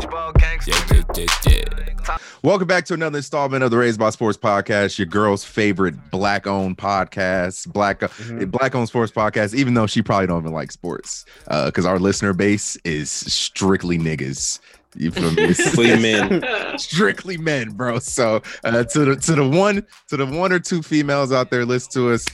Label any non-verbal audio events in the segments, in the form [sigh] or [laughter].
Yeah, yeah, yeah, yeah. Welcome back to another installment of the Raised by Sports podcast, your girl's favorite black-owned podcast, black Mm-hmm. black-owned sports podcast. Even though she probably don't even like sports, because our listener base is strictly niggas. You feel me? [laughs] Free men. [laughs] strictly men, bro. So uh, to the to the one to the one or two females out there, listen to us.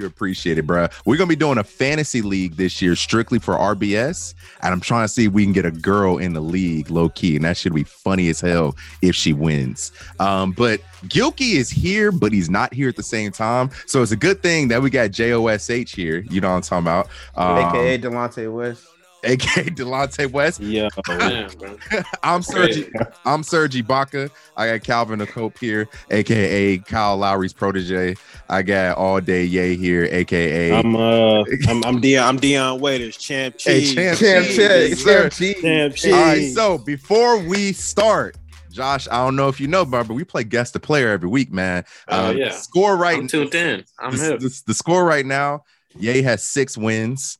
You appreciate it, bro. We're gonna be doing a fantasy league this year, strictly for RBS, and I'm trying to see if we can get a girl in the league, low key, and that should be funny as hell if she wins. Um, but Gilkey is here, but he's not here at the same time, so it's a good thing that we got Josh here. You know what I'm talking about? Um, AKA Delonte West. Aka Delonte West. Yeah, [laughs] I'm. Sergi. I'm Sergi Baca. I got Calvin Cope here, aka Kyle Lowry's protege. I got All Day Yay here, aka I'm uh I'm I'm Dion I'm Dion Waiters, champ Hey, cheese. champ. Champ Cheese, Cheese. Champ Cheese. Champ cheese. All right, so before we start, Josh, I don't know if you know, but we play guest the player every week, man. Oh, Uh, yeah. Score right I'm tuned in. I'm the, the- the score right now, Ye has six wins.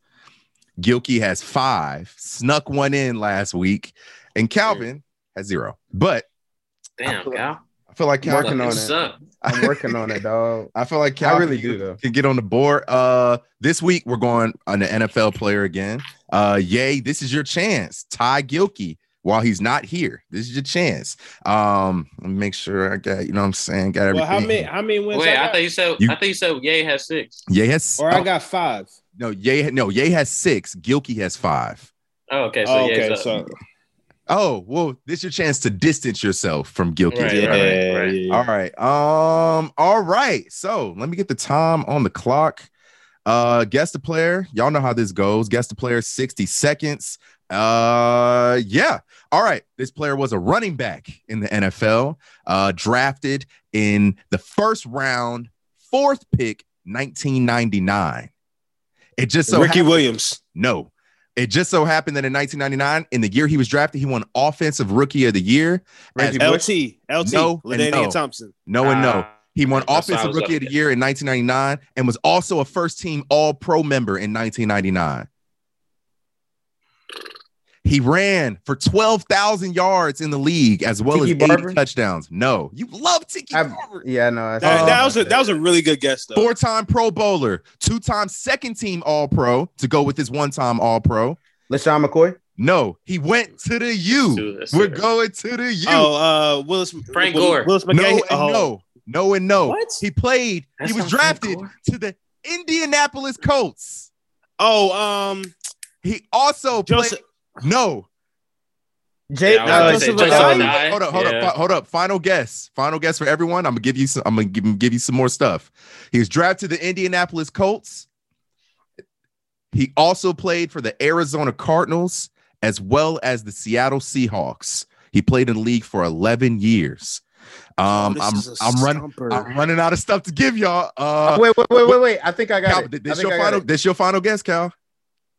Gilkey has five, snuck one in last week, and Calvin has zero. But Damn, Cal. I feel like Calvin, Working on it. suck. I'm working on it, dog. [laughs] I feel like I Calvin really can- do, though. can get on the board. Uh, this week we're going on the NFL player again. Uh, yay! This is your chance, Ty Gilkey. While he's not here, this is your chance. Um, make sure I got you know what I'm saying. Got everything. Well, how many how many wins Wait, I I got? thought you said You- I thought you said Ye has six. Yay has or I oh, got five. No Yay no Yay has six. Gilkey has five. Oh, okay. So Oh, okay, up. so Oh well, this is your chance to distance yourself from Gilkey. Right, yeah, right, right. yeah. All right. Um, all right. So let me get the time on the clock. Uh guess the player. Y'all know how this goes. Guess the player 60 seconds. Uh yeah. All right. This player was a running back in the NFL, uh, drafted in the first round, fourth pick, 1999. It just so Ricky happened- Williams. no. It just so happened that in 1999, in the year he was drafted, he won Offensive Rookie of the Year. As LT. LT. No, and LaDainian no. Thompson. no and no. Ah, He won That's Offensive Rookie of the. Year in 1999 and was also a first team All Pro member in 1999. He ran for 12,000 yards in the league as well Tiki as 80 Barber? touchdowns. No, you love Tiki I- Barber. Yeah, no. I That, that that. was a that was a really good guess though. Four time Pro Bowler, two time second team All Pro to go with his one time All Pro. LeSean McCoy. No, he went to the U. to We're year. going to the U. Oh, uh, Willis Frank Will- Gore. Willis no McGahee. and oh. no. No and no. What? He played, That's he was drafted to the Indianapolis Colts. Oh, um, He also Joseph. played. No, Jay. Yeah, I was uh, gonna say say Joseph Joseph Addai. Addai. hold up, hold Yeah. up, hold up. Final guess. Final guess for everyone. I'm gonna give you some. I'm gonna give give you some more stuff. He was drafted to the Indianapolis Colts. He also played for the Arizona Cardinals as well as the Seattle Seahawks. He played in the league for 11 years. Um, this I'm is a I'm running. I'm running out of stuff to give y'all. Uh, wait, wait, wait, wait, wait. I think I got Cal, it. this think your I got final. it. This your final guess, Cal?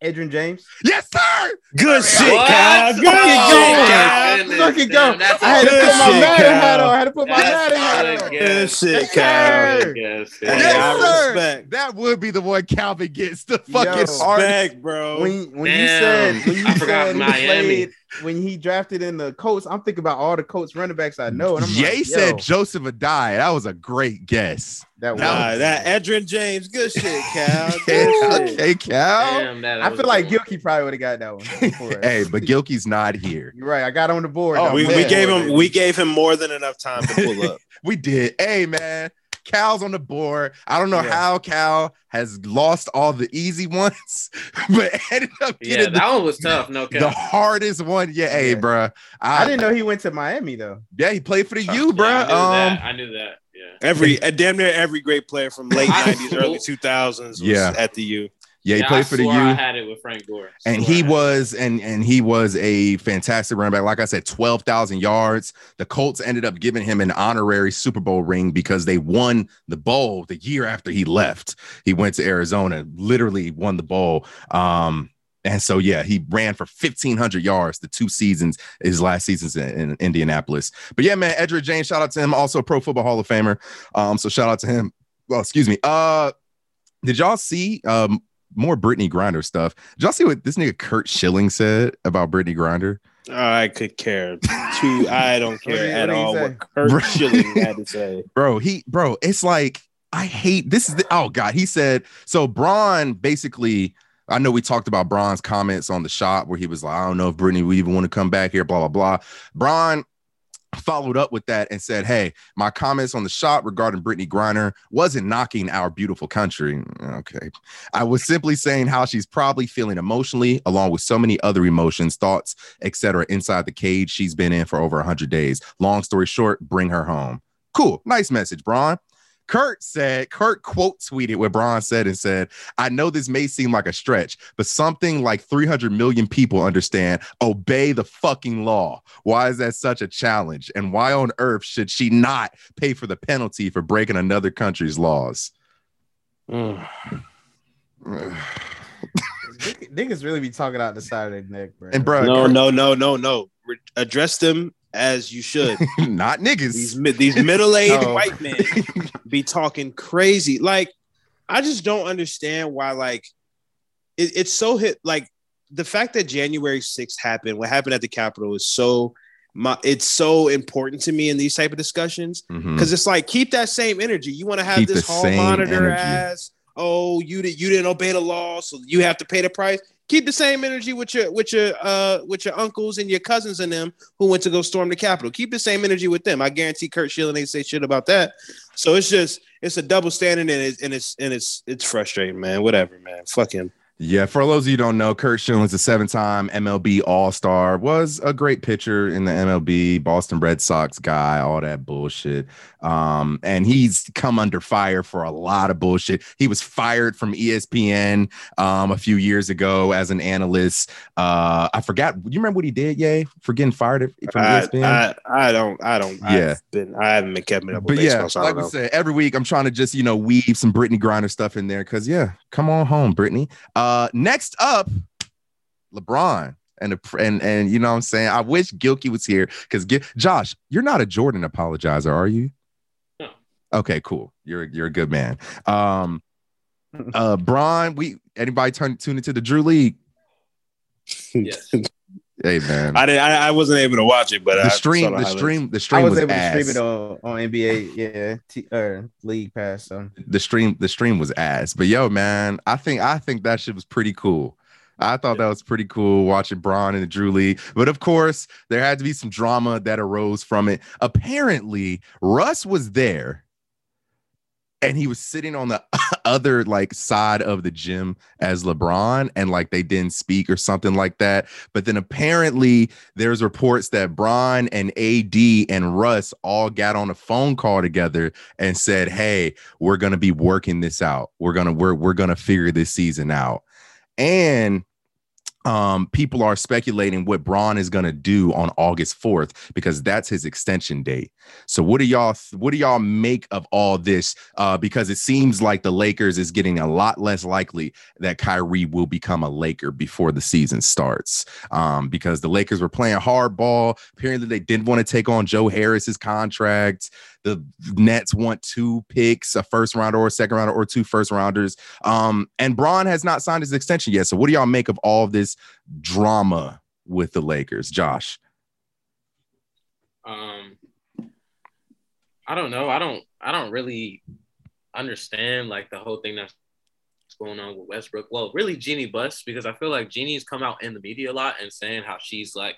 Edgerrin James. Yes, sir. Good shit, What? Kyle. Good Oh, shit, Kyle. Look at go. that's I had to put my Madden hat on. I had to put my Madden hat on. Good shit, Yes, Kyle. sir. Yes, Hey, Yes, sir. respect. That would be the one Calvin gets the Yo. fucking hard. Respect, bro. When when you Damn. said when you I forgot said he Miami. played when he drafted in the Colts, I'm thinking about all the Colts running backs I know. And I'm Ye like, said yo, Joseph Addai. That was a great guess. that was. Nah, that Edgerrin James, good shit, Cal. [laughs] Good Yeah, shit. okay, Cal. Damn, that I feel like good one. Gilkey probably would have got that one. [laughs] Hey, but Gilkey's not here. You're right. I got on the board. Oh. We, we gave him we gave him more than enough time to pull up. [laughs] We did. Hey, man. Cal's on the board. I don't know Yeah. how Cal has lost all the easy ones, [laughs] but ended up getting Yeah, getting that one was tough. No the, the hardest one. Yeah, hey, Yeah. bruh. I didn't know he went to Miami though. Yeah, he played for the U, Yeah, bruh. I knew um, that. I knew that. Yeah. Every uh, damn near every great player from [laughs] late nineties, early two thousands was Yeah. at the U. yeah, he Yeah, played I for the U. swore had it with Frank Gore. and he I was and and he was a fantastic running back. Like i said 12,000 yards. The colts ended up giving him an honorary super bowl ring because they won the bowl the year after he left. He went to arizona literally won the bowl um and so yeah he ran for 1500 yards the two seasons his last seasons in, in indianapolis. But yeah man edgerrin james shout out to him. Also pro football hall of famer. Um so shout out to him. Well excuse me. Uh did y'all see um more Brittney Griner stuff. Did y'all see what this nigga Curt Schilling said about Brittney Griner? I could care too. I [laughs] don't care he- at what all say? what Curt Schilling [laughs] had to say. bro he bro it's like i hate this is the oh god he said so bron basically i know we talked about bron's comments on the shop where he was like i don't know if brittney will even want to come back here blah blah blah bron followed up with that and said hey my comments on the shot regarding brittney griner wasn't knocking our beautiful country okay i was simply saying how she's probably feeling emotionally along with so many other emotions thoughts etc inside the cage she's been in for over 100 days long story short bring her home Cool. Nice message, Bron. Curt said, Curt quote tweeted what Bron said and said, I know this may seem like a stretch, but something like 300 million people understand obey the fucking law. Why is that such a challenge? And why on earth should she not pay for the penalty for breaking another country's laws? Mm. Niggas really be talking out the side of their neck, bro. And, bro, No, Curt- no, no, no, no. Re- address them as you should. [laughs] not niggas. these these middle aged Oh. white men [laughs] be talking crazy. Like, I just don't understand why. Like, it, it's so hit. Like the fact that January 6th happened, what happened at the Capitol, is so. My, it's so important to me in these type of discussions mm-hmm. because it's like keep that same energy. You want to have Keep this hall monitor energy. as oh you did you didn't obey the law, so you have to pay the price. Keep the same energy with your with your uh with your uncles and your cousins and them who went to go storm the Capitol. Keep the same energy with them. I guarantee Curt Schilling ain't say shit about that. So it's just it's a double standard and it's and it's and it's it's frustrating, man. Whatever, man. Fuck him. Yeah, for those of you who don't know, Curt Schilling's a seven-time MLB All-Star, was a great pitcher in the MLB, Boston Red Sox guy, all that bullshit. Um, and he's come under fire for a lot of bullshit. He was fired from ESPN um, a few years ago as an analyst. Uh, I forgot. You remember what he did? Yay, for getting fired from I, ESPN. I, I don't I don't Yeah. I've been I haven't been keeping up with but yeah, so like we said, every week I'm trying to just you know weave some Brittney Griner stuff in there because yeah, come on home, Brittney. Uh, next up, LeBron. And, the, and and you know what I'm saying? I wish Gilkey was here because Josh, you're not a Jordan apologizer, are you? No. Okay, cool. You're you're a good man. Um, [laughs] uh, Bron, we anybody turn tune into the Drew League? Yes. Hey man, I didn't. I, I wasn't able to watch it, but the stream, saw the highlights. stream, the I stream was, was, able to stream it on, on NBA, yeah, T, or League Pass. So the stream the stream was ass. But yo, man, I think I think that shit was pretty cool. I thought that was pretty cool watching Bron and the Drew League. But of course, there had to be some drama that arose from it. Apparently, Russ was there and he was sitting on the [laughs] other like side of the gym as LeBron and like they didn't speak or something like that. But then apparently there's reports that Bron and AD and Russ all got on a phone call together and said, "Hey, we're going to be working this out. We're going to we're we're going to figure this season out." And um people are speculating what Bron is going to do on August 4th because that's his extension date. So what do y'all what do y'all make of all this uh because it seems like the Lakers is getting a lot less likely that Kyrie will become a Laker before the season starts. Um because the Lakers were playing hardball, apparently they didn't want to take on Joe Harris's contract. The Nets want two picks, a first rounder or a second rounder or two first rounders. Um, and Bron has not signed his extension yet. So, what do y'all make of all of this drama with the Lakers, Josh? Um, I don't know. I don't. I don't really understand like the whole thing that's going on with Westbrook. Well, really, Jeanie Buss because I feel like Jeanie's come out in the media a lot and saying how she's like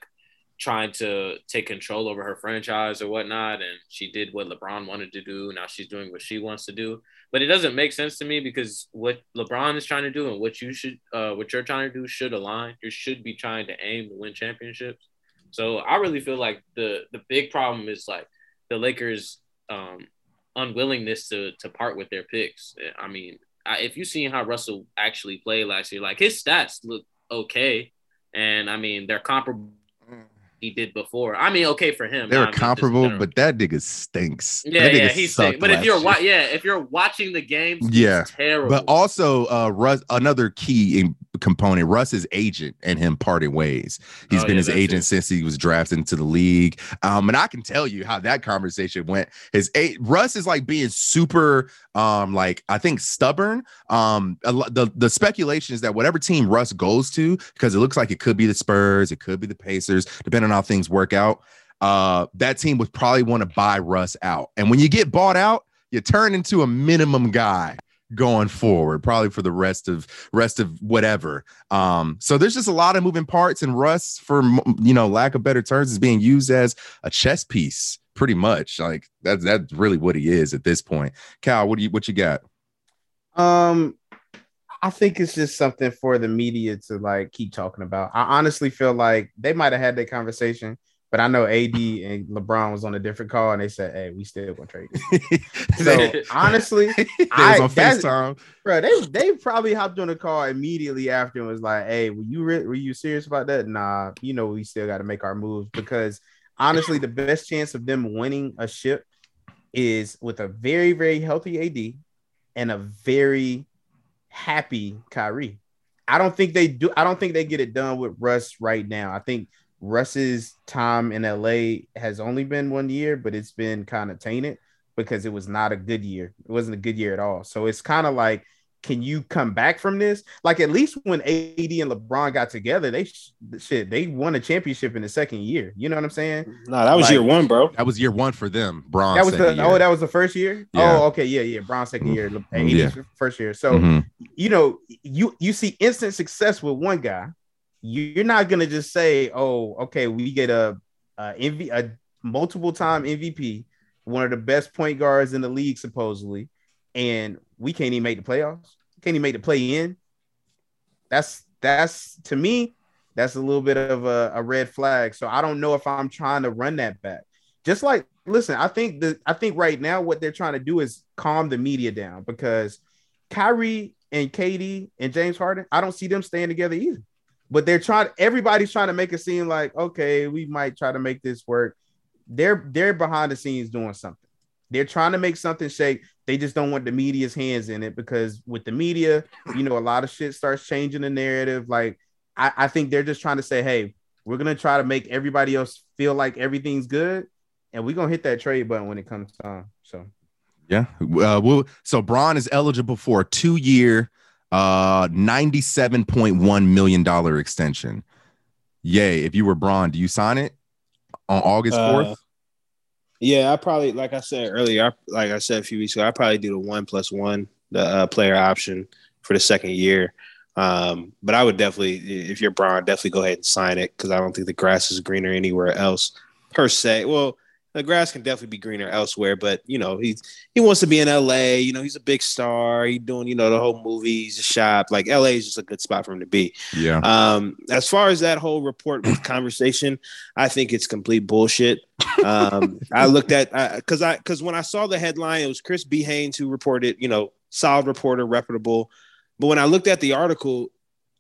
trying to take control over her franchise or whatnot, and she did what LeBron wanted to do. Now she's doing what she wants to do, but it doesn't make sense to me because what LeBron is trying to do and what you should, uh, what you're trying to do should align. You should be trying to aim to win championships. So I really feel like the the big problem is like the Lakers' um, unwillingness to to part with their picks. I mean, I, if you seen how Russell actually played last year, like his stats look okay, and I mean they're comparable. He did before. I mean, okay for him. They were I mean, comparable, but that nigga stinks. yeah, yeah, he's sucked. But if you're wa- yeah, if you're watching the games, he's Yeah, terrible. But also, uh, Russ, another key in- component, Russ's agent and him parted ways. He's Oh, been yeah, his agent since he was drafted into the league. Um, and I can tell you how that conversation went. His a- Russ is like being super, um, like I think stubborn. Um, the the speculation is that whatever team Russ goes to, because it looks like it could be the Spurs, it could be the Pacers, depending on how things work out. Uh, that team would probably want to buy Russ out. And when you get bought out, you turn into a minimum guy going forward probably for the rest of rest of whatever um so there's just a lot of moving parts and russ for you know lack of better terms is being used as a chess piece pretty much like that's that's really what he is at this point cal what do you what you got Um, I think it's just something for the media to like keep talking about. I honestly feel like they might have had that conversation, but I know AD and LeBron was on a different call and they said, "Hey, we still gonna trade." [laughs] So [laughs] honestly, I- on FaceTime. bro, they they probably hopped on the call immediately after and was like, "Hey, were you re- were you serious about that?" Nah, you know we still got to make our moves because honestly, the best chance of them winning a ship is with a very very healthy AD and a very happy Kyrie. I don't think they do. I don't think they get it done with Russ right now. I think Russ's time in LA has only been one year, but it's been kind of tainted because it was not a good year. It wasn't a good year at all. So it's kind of like, can you come back from this? Like at least when AD and LeBron got together, they sh- shit they won a championship in the second year. You know what I'm saying? No, that was Like- year one, bro. that was year one for them Bron that was the second oh that was the first year. Yeah. Oh okay yeah yeah Bron second year, Mhm. AD's Yeah. first year. So Mhm. you know, you you see instant success with one guy. You're not gonna just say, "Oh, okay, we get a, a MV, a multiple time MVP, one of the best point guards in the league, supposedly, and we can't even make the playoffs. Can't even make the play in." That's that's to me, that's a little bit of a, a red flag. So I don't know if I'm trying to run that back. Just like, listen, I think the I think right now what they're trying to do is calm the media down because Kyrie and KD and James Harden, I don't see them staying together either. But they're trying. Everybody's trying to make it seem like okay, we might try to make this work. They're they're behind the scenes doing something. They're trying to make something shake. They just don't want the media's hands in it because with the media, you know, a lot of shit starts changing the narrative. Like I, I think they're just trying to say, hey, we're gonna try to make everybody else feel like everything's good, and we're gonna hit that trade button when it comes time. So Yeah. Uh, well, so Bron is eligible for a two year, uh, $97.1 million extension. Yay. If you were Bron, do you sign it on August Uh, 4th? Yeah, I probably like I said earlier, I, like I said a few weeks ago, I probably do the one plus one, the uh, player option for the second year. Um, but I would definitely, if you're Bron, definitely go ahead and sign it because I don't think the grass is greener anywhere else per se. Well, the grass can definitely be greener elsewhere, but you know he's he wants to be in L.A. You know he's a big star. He's doing you know the whole movies, the shop. Like L.A. is just a good spot for him to be. yeah. Um, as far as that whole report with [clears throat] conversation, I think it's complete bullshit. Um, I looked at because I because when I saw the headline, it was Chris B. Haynes who reported, you know, solid reporter, reputable. But when I looked at the article,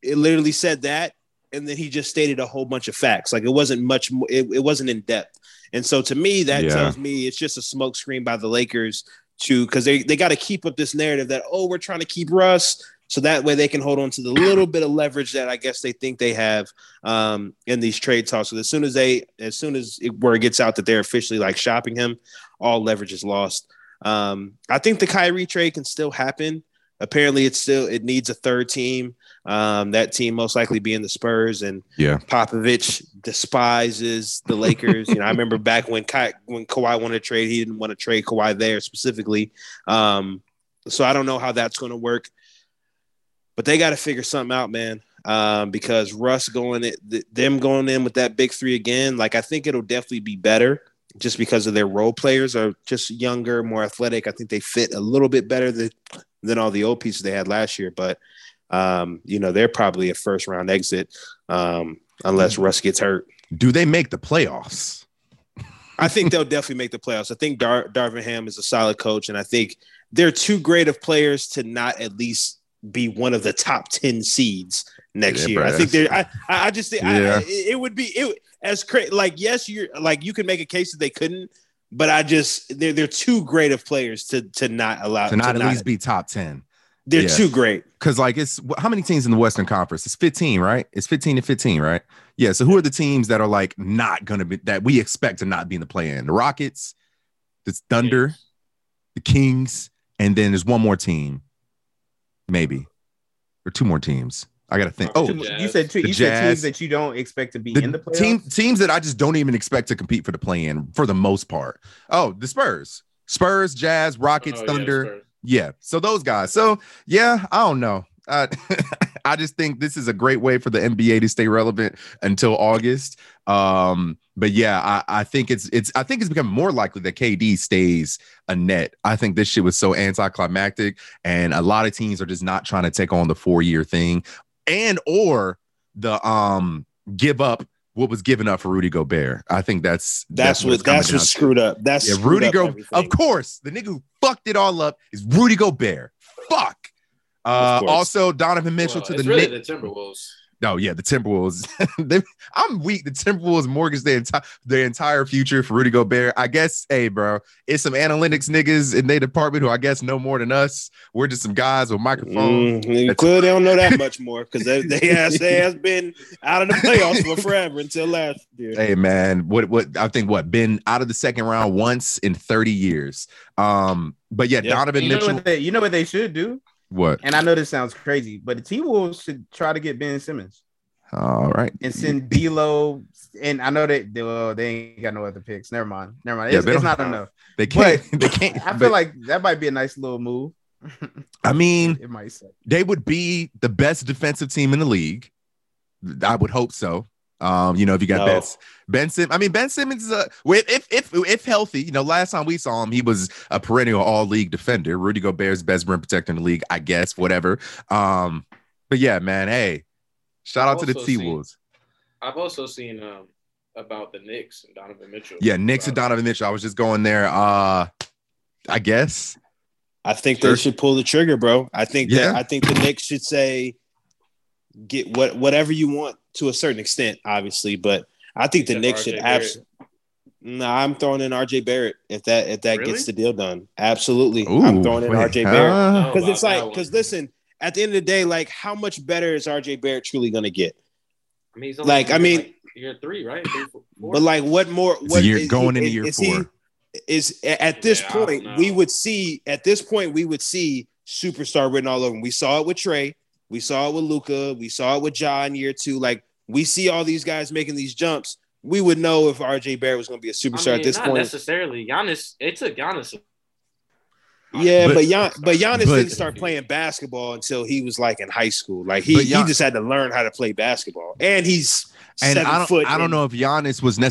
it literally said that, and then he just stated a whole bunch of facts. Like it wasn't much, it, it wasn't in depth. And so to me, that Yeah. tells me it's just a smokescreen by the Lakers to because they they got to keep up this narrative that oh we're trying to keep Russ so that way they can hold on to the little bit of leverage that I guess they think they have um, in these trade talks. So as soon as they, as soon as it, word gets out that they're officially like shopping him, all leverage is lost. Um, I think the Kyrie trade can still happen. Apparently, it's still it needs a third team. Um, that team most likely being the Spurs, and Yeah. Popovich despises the Lakers. you know, I [laughs] remember back when Ka- when Kawhi wanted to trade, he didn't want to trade Kawhi there specifically. Um, so I don't know how that's going to work, but they got to figure something out, man. Um, because Russ going it, th- them going in with that big three again, like I think it'll definitely be better just because of their role players are just younger, more athletic. I think they fit a little bit better than than all the old pieces they had last year. But um, you know, they're probably a first round exit um, unless Russ gets hurt. Do they make the playoffs? I think they'll definitely make the playoffs. I think Dar- Darvin Ham is a solid coach, and I think they're too great of players to not at least be one of the top 10 seeds next Yeah, year. I think they're. I, I just think Yeah. I, it it would be it as crazy. Like yes, you're like you can make a case that they couldn't, but I just they're they're too great of players to to not allow to not at least be top 10. They're yeah. too great. Because like it's how many teams in the Western Conference? It's 15, right? It's 15 to 15, right? Yeah. So who are the teams that are like not gonna be that we expect to not be in the play in? The Rockets, the Thunder, the Kings, and then there's one more team, maybe, or two more teams. I gotta think. Oh, The you said two, The you said Jazz. teams that you don't expect to be the in the playoffs. team teams that I just don't even expect to compete for the play in for the most part. Oh, the Spurs, Spurs, Jazz, Rockets, Oh, yeah, Thunder. Spurs. Yeah. So those guys. So yeah, I don't know. I, [laughs] I just think this is a great way for the NBA to stay relevant until August. Um, but yeah, I, I think it's it's I think it's become more likely that KD stays a net. I think this shit was so anticlimactic, and a lot of teams are just not trying to take on the four year thing, and or the um give up what was given up for Rudy Gobert. I think that's That's, what it's that's down what to. screwed up. That's Yeah, Rudy up Go. everything. Of course, the nigga who fucked it all up is Rudy Gobert. Fuck. Uh, also, Donovan Mitchell Well, to it's the really Knicks. the Timberwolves. No, yeah, the Timberwolves. [laughs] They- I'm weak. The Timberwolves mortgage their entire their entire future for Rudy Gobert. I guess, hey, bro, it's some analytics niggas in their department who I guess know more than us. We're just some guys with microphones. Mm, clearly, they don't know that much more because they, they [laughs] has, they has been out of the playoffs for forever until last year. Hey man, what what I think what been out of the second round once in 30 years. Um, but yeah, Yeah. Donovan You know, Mitchell. what they, you know what they should do? What? And I know this sounds crazy, but the T Wolves should try to get Ben Simmons All right. and send D'Lo. And I know that they, well, they ain't got no other picks. Never mind. Never mind. It's, it's don't- enough. They can't. [laughs] they can't. I but- feel like that might be a nice little move. I mean, it might suck. they would be the best defensive team in the league. I would hope so. Um, you know, if you got No. Ben, Ben Sim, I mean Ben Simmons is a if if if if healthy, you know, last time we saw him, he was a perennial all league defender. Rudy Gobert's best rim protector in the league, I guess, whatever. Um, but yeah, man, hey, shout out to the T Wolves. I've also seen um about the Knicks and Donovan Mitchell. Yeah, Knicks and Uh, Donovan Mitchell. I was just going there. Uh, I guess. I think Sure. they should pull the trigger, bro. I think Yeah. that I think the Knicks should say get what whatever you want to a certain extent, obviously, but I think the Except Knicks RJ should Barrett. absolutely. Nah, I'm throwing in RJ Barrett if that if that Really? gets the deal done. Absolutely, Ooh, I'm throwing in wait, RJ Barrett because it's like because listen, at the end of the day, like how much better is RJ Barrett truly going to get? I mean, he's only Like, I mean- like, year three, right? Three, four, four? But like, what more? It's a What year- is going he- into is- year is he- four. is at this Yeah, point we would see at this point we would see superstar written all over him. We saw it with Trae, we saw it with Luka, we saw it with John year two. Like we see all these guys making these jumps. We would know if RJ Barrett was going to be a superstar mean, at this not point. necessarily. Giannis, it took Giannis. Yeah, But- but Gian, but Giannis but- didn't start playing basketball until he was like in high school. Like he, Gian- he just had to learn how to play basketball, and he's And seven I don't, foot. I don't know if Giannis was 250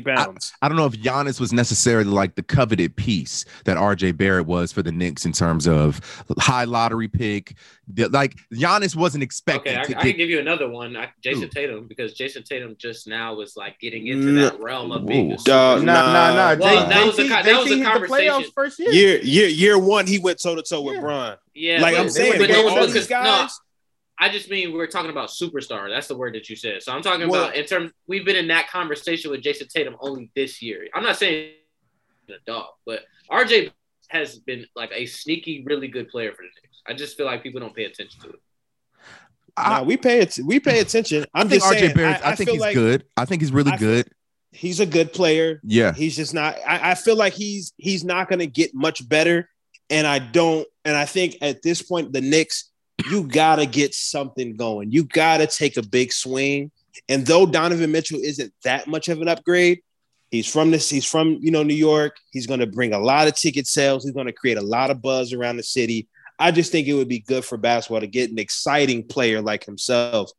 necessarily. I. I don't know if Giannis was necessarily like the coveted piece that RJ Barrett was for the Knicks in terms of high lottery pick. Like Giannis wasn't expected Okay, I, to I get. can give you another one. I, Jason Who? Tatum, because Jayson Tatum just now was like getting into No. that mm, realm of being a Whoa. super- Dog, Nah, nah, nah. Well, J- that was a that was a the conversation. first year. year year year one, he went toe to toe with Yeah. Bron. Yeah, like but- I'm saying, but but they- all but- these guys. no, I just mean we're talking about superstar. That's the word that you said. So I'm talking Well- about in terms. We've been in that conversation with Jayson Tatum only this year. I'm not saying a dog, but RJ has been like a sneaky, really good player for the Knicks. I just feel like people don't pay attention to it. I, Nah, we pay it. We pay attention. I I'm think just RJ saying. Barrett. I, I, think he's like good. I think he's really I- good. He's a good player. Yeah. He's just not. I, I feel like he's he's not going to get much better. And I don't. And I think at this point, the Knicks, you gotta get something going. You gotta take a big swing. And though Donovan Mitchell isn't that much of an upgrade, he's from this. He's from you know New York. He's to bring a lot of ticket sales. He's to create a lot of buzz around the city. I just think it would be good for basketball to get an exciting player like himself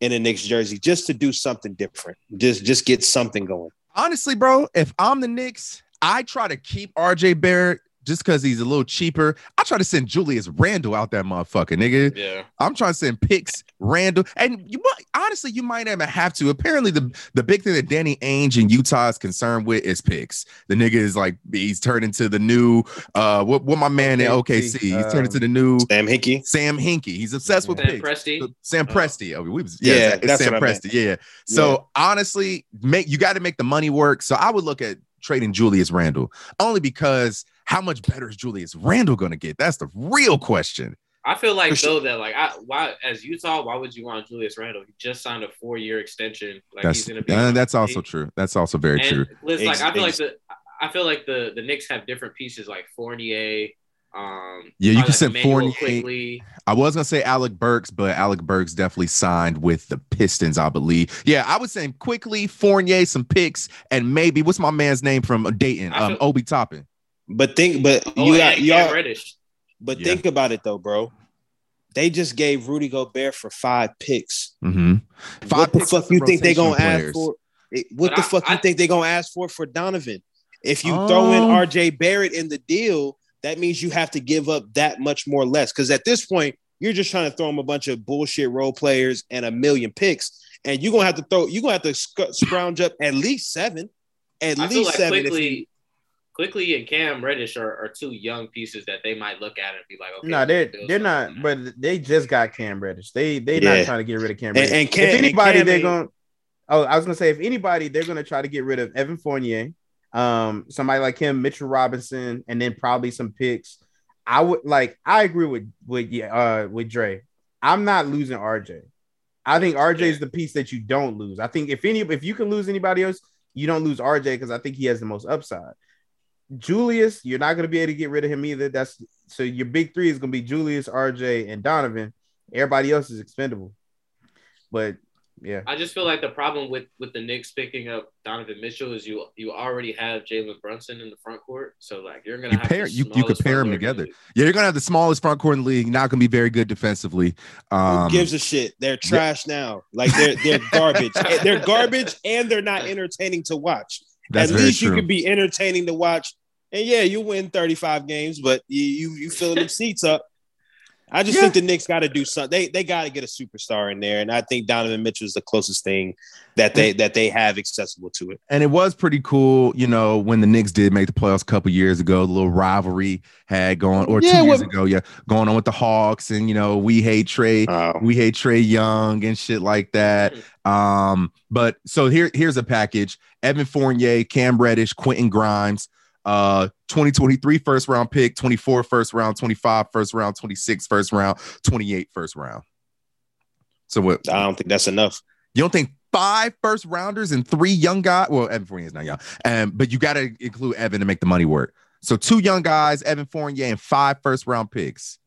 in a Knicks jersey, just to do something different. Just just get something going. Honestly, bro, if I'm the Knicks, I try to keep RJ Barrett just because he's a little cheaper. I try to send Julius Randle out that motherfucker, nigga. Yeah. I'm trying to send picks Randle, and you might honestly you might even have to. Apparently, the the big thing that Danny Ainge in Utah is concerned with is picks. The nigga is like he's turned into the new uh what what my man in OKC. OKC, He's turned into um, the new Sam Hinkie. Sam Hinkie. He's obsessed with Sam picks. Presti. Sam Oh. Presti. Oh, we was Yeah, yeah, it's that's Sam what I meant. Presti. Yeah. So honestly, make you got to make the money work. So I would look at trading Julius Randle only because how much better is Julius Randle going to get? That's the real question. I feel like For sure. though that like I why as Utah, why would you want Julius Randle? He just signed a four year extension. Like That's he's gonna be uh, that's also true. That's also very and true. Listen, like Ex- I feel like the I feel like the the Knicks have different pieces like Fournier. Um, Yeah, you probably can like send Immanuel Fournier- Quickley. I was gonna say Alec Burks, but Alec Burks definitely signed with the Pistons, I believe. Yeah, I would say Quickley Fournier, some picks, and maybe what's my man's name from Dayton? Um, feel- Obi Toppin. But think, but Oh, you and got y'all. Reddish. But Yeah. think about it though, bro. They just gave Rudy Gobert for five picks. Mm-hmm. what the fuck you think they gonna ask for? What But the I- fuck you I- think they gonna ask for for Donovan? If you throw in Um, RJ Barrett in the deal, that means you have to give up that much more less. Because at this point, you're just trying to throw them a bunch of bullshit role players and a million picks, and you're gonna have to throw. You're gonna have to sc- scrounge up at least seven, at I feel least like seven. Quickley, you- Quickley and Cam Reddish are, are two young pieces that they might look at and be like, okay, No, they're they're not. on that. But they just got Cam Reddish. They they Yeah. not trying to get rid of Cam Reddish. and Cam- if and anybody, Cam they're ain't- going. Oh, I was gonna say if anybody, they're gonna try to get rid of Evan Fournier, um, somebody like him, Mitchell Robinson, and then probably some picks. I would like. I agree with with yeah, uh with Dre. I'm not losing RJ. I think RJ is the piece that you don't lose. I think if any if you can lose anybody else, you don't lose RJ because I think he has the most upside. Julius, you're not going to be able to get rid of him either. That's so your big three is going to be Julius, RJ, and Donovan. Everybody else is expendable. But yeah, I just feel like the problem with with the Knicks picking up Donovan Mitchell is you you already have Jalen Brunson in the front court, so like you're gonna You have pair- the you- you could smallest pair 'em front court in the together. Yeah, you're gonna have the smallest front court in the league. Not gonna be very good defensively. Um, Who gives a shit? They're trash now. Like they're they're [laughs] garbage. they're garbage, and they're not entertaining to watch. that's At very least true. you can be entertaining to watch. And yeah, you win 35 games, but you you, you filling them seats up. I just Yeah. think the Knicks got to do something. They they got to get a superstar in there, and I think Donovan Mitchell is the closest thing that they that they have accessible to it. and it was pretty cool, you know, when the Knicks did make the playoffs a couple years ago. The little rivalry had gone, or Yeah, two years what- ago, yeah, going on with the Hawks, and you know, we hate Trey, we hate Trae Young and shit like that. Um, but so here, here's a package: Evan Fournier, Cam Reddish, Quentin Grimes, uh, 2023 first round pick, 24 first round, 25 first round, 26 first round, 28 first round. So what? I don't think that's enough. You don't think five first rounders and three young guys? Well, Evan Fournier is not young, um, but you got to include Evan to make the money work. So two young guys, Evan Fournier, and five first round picks.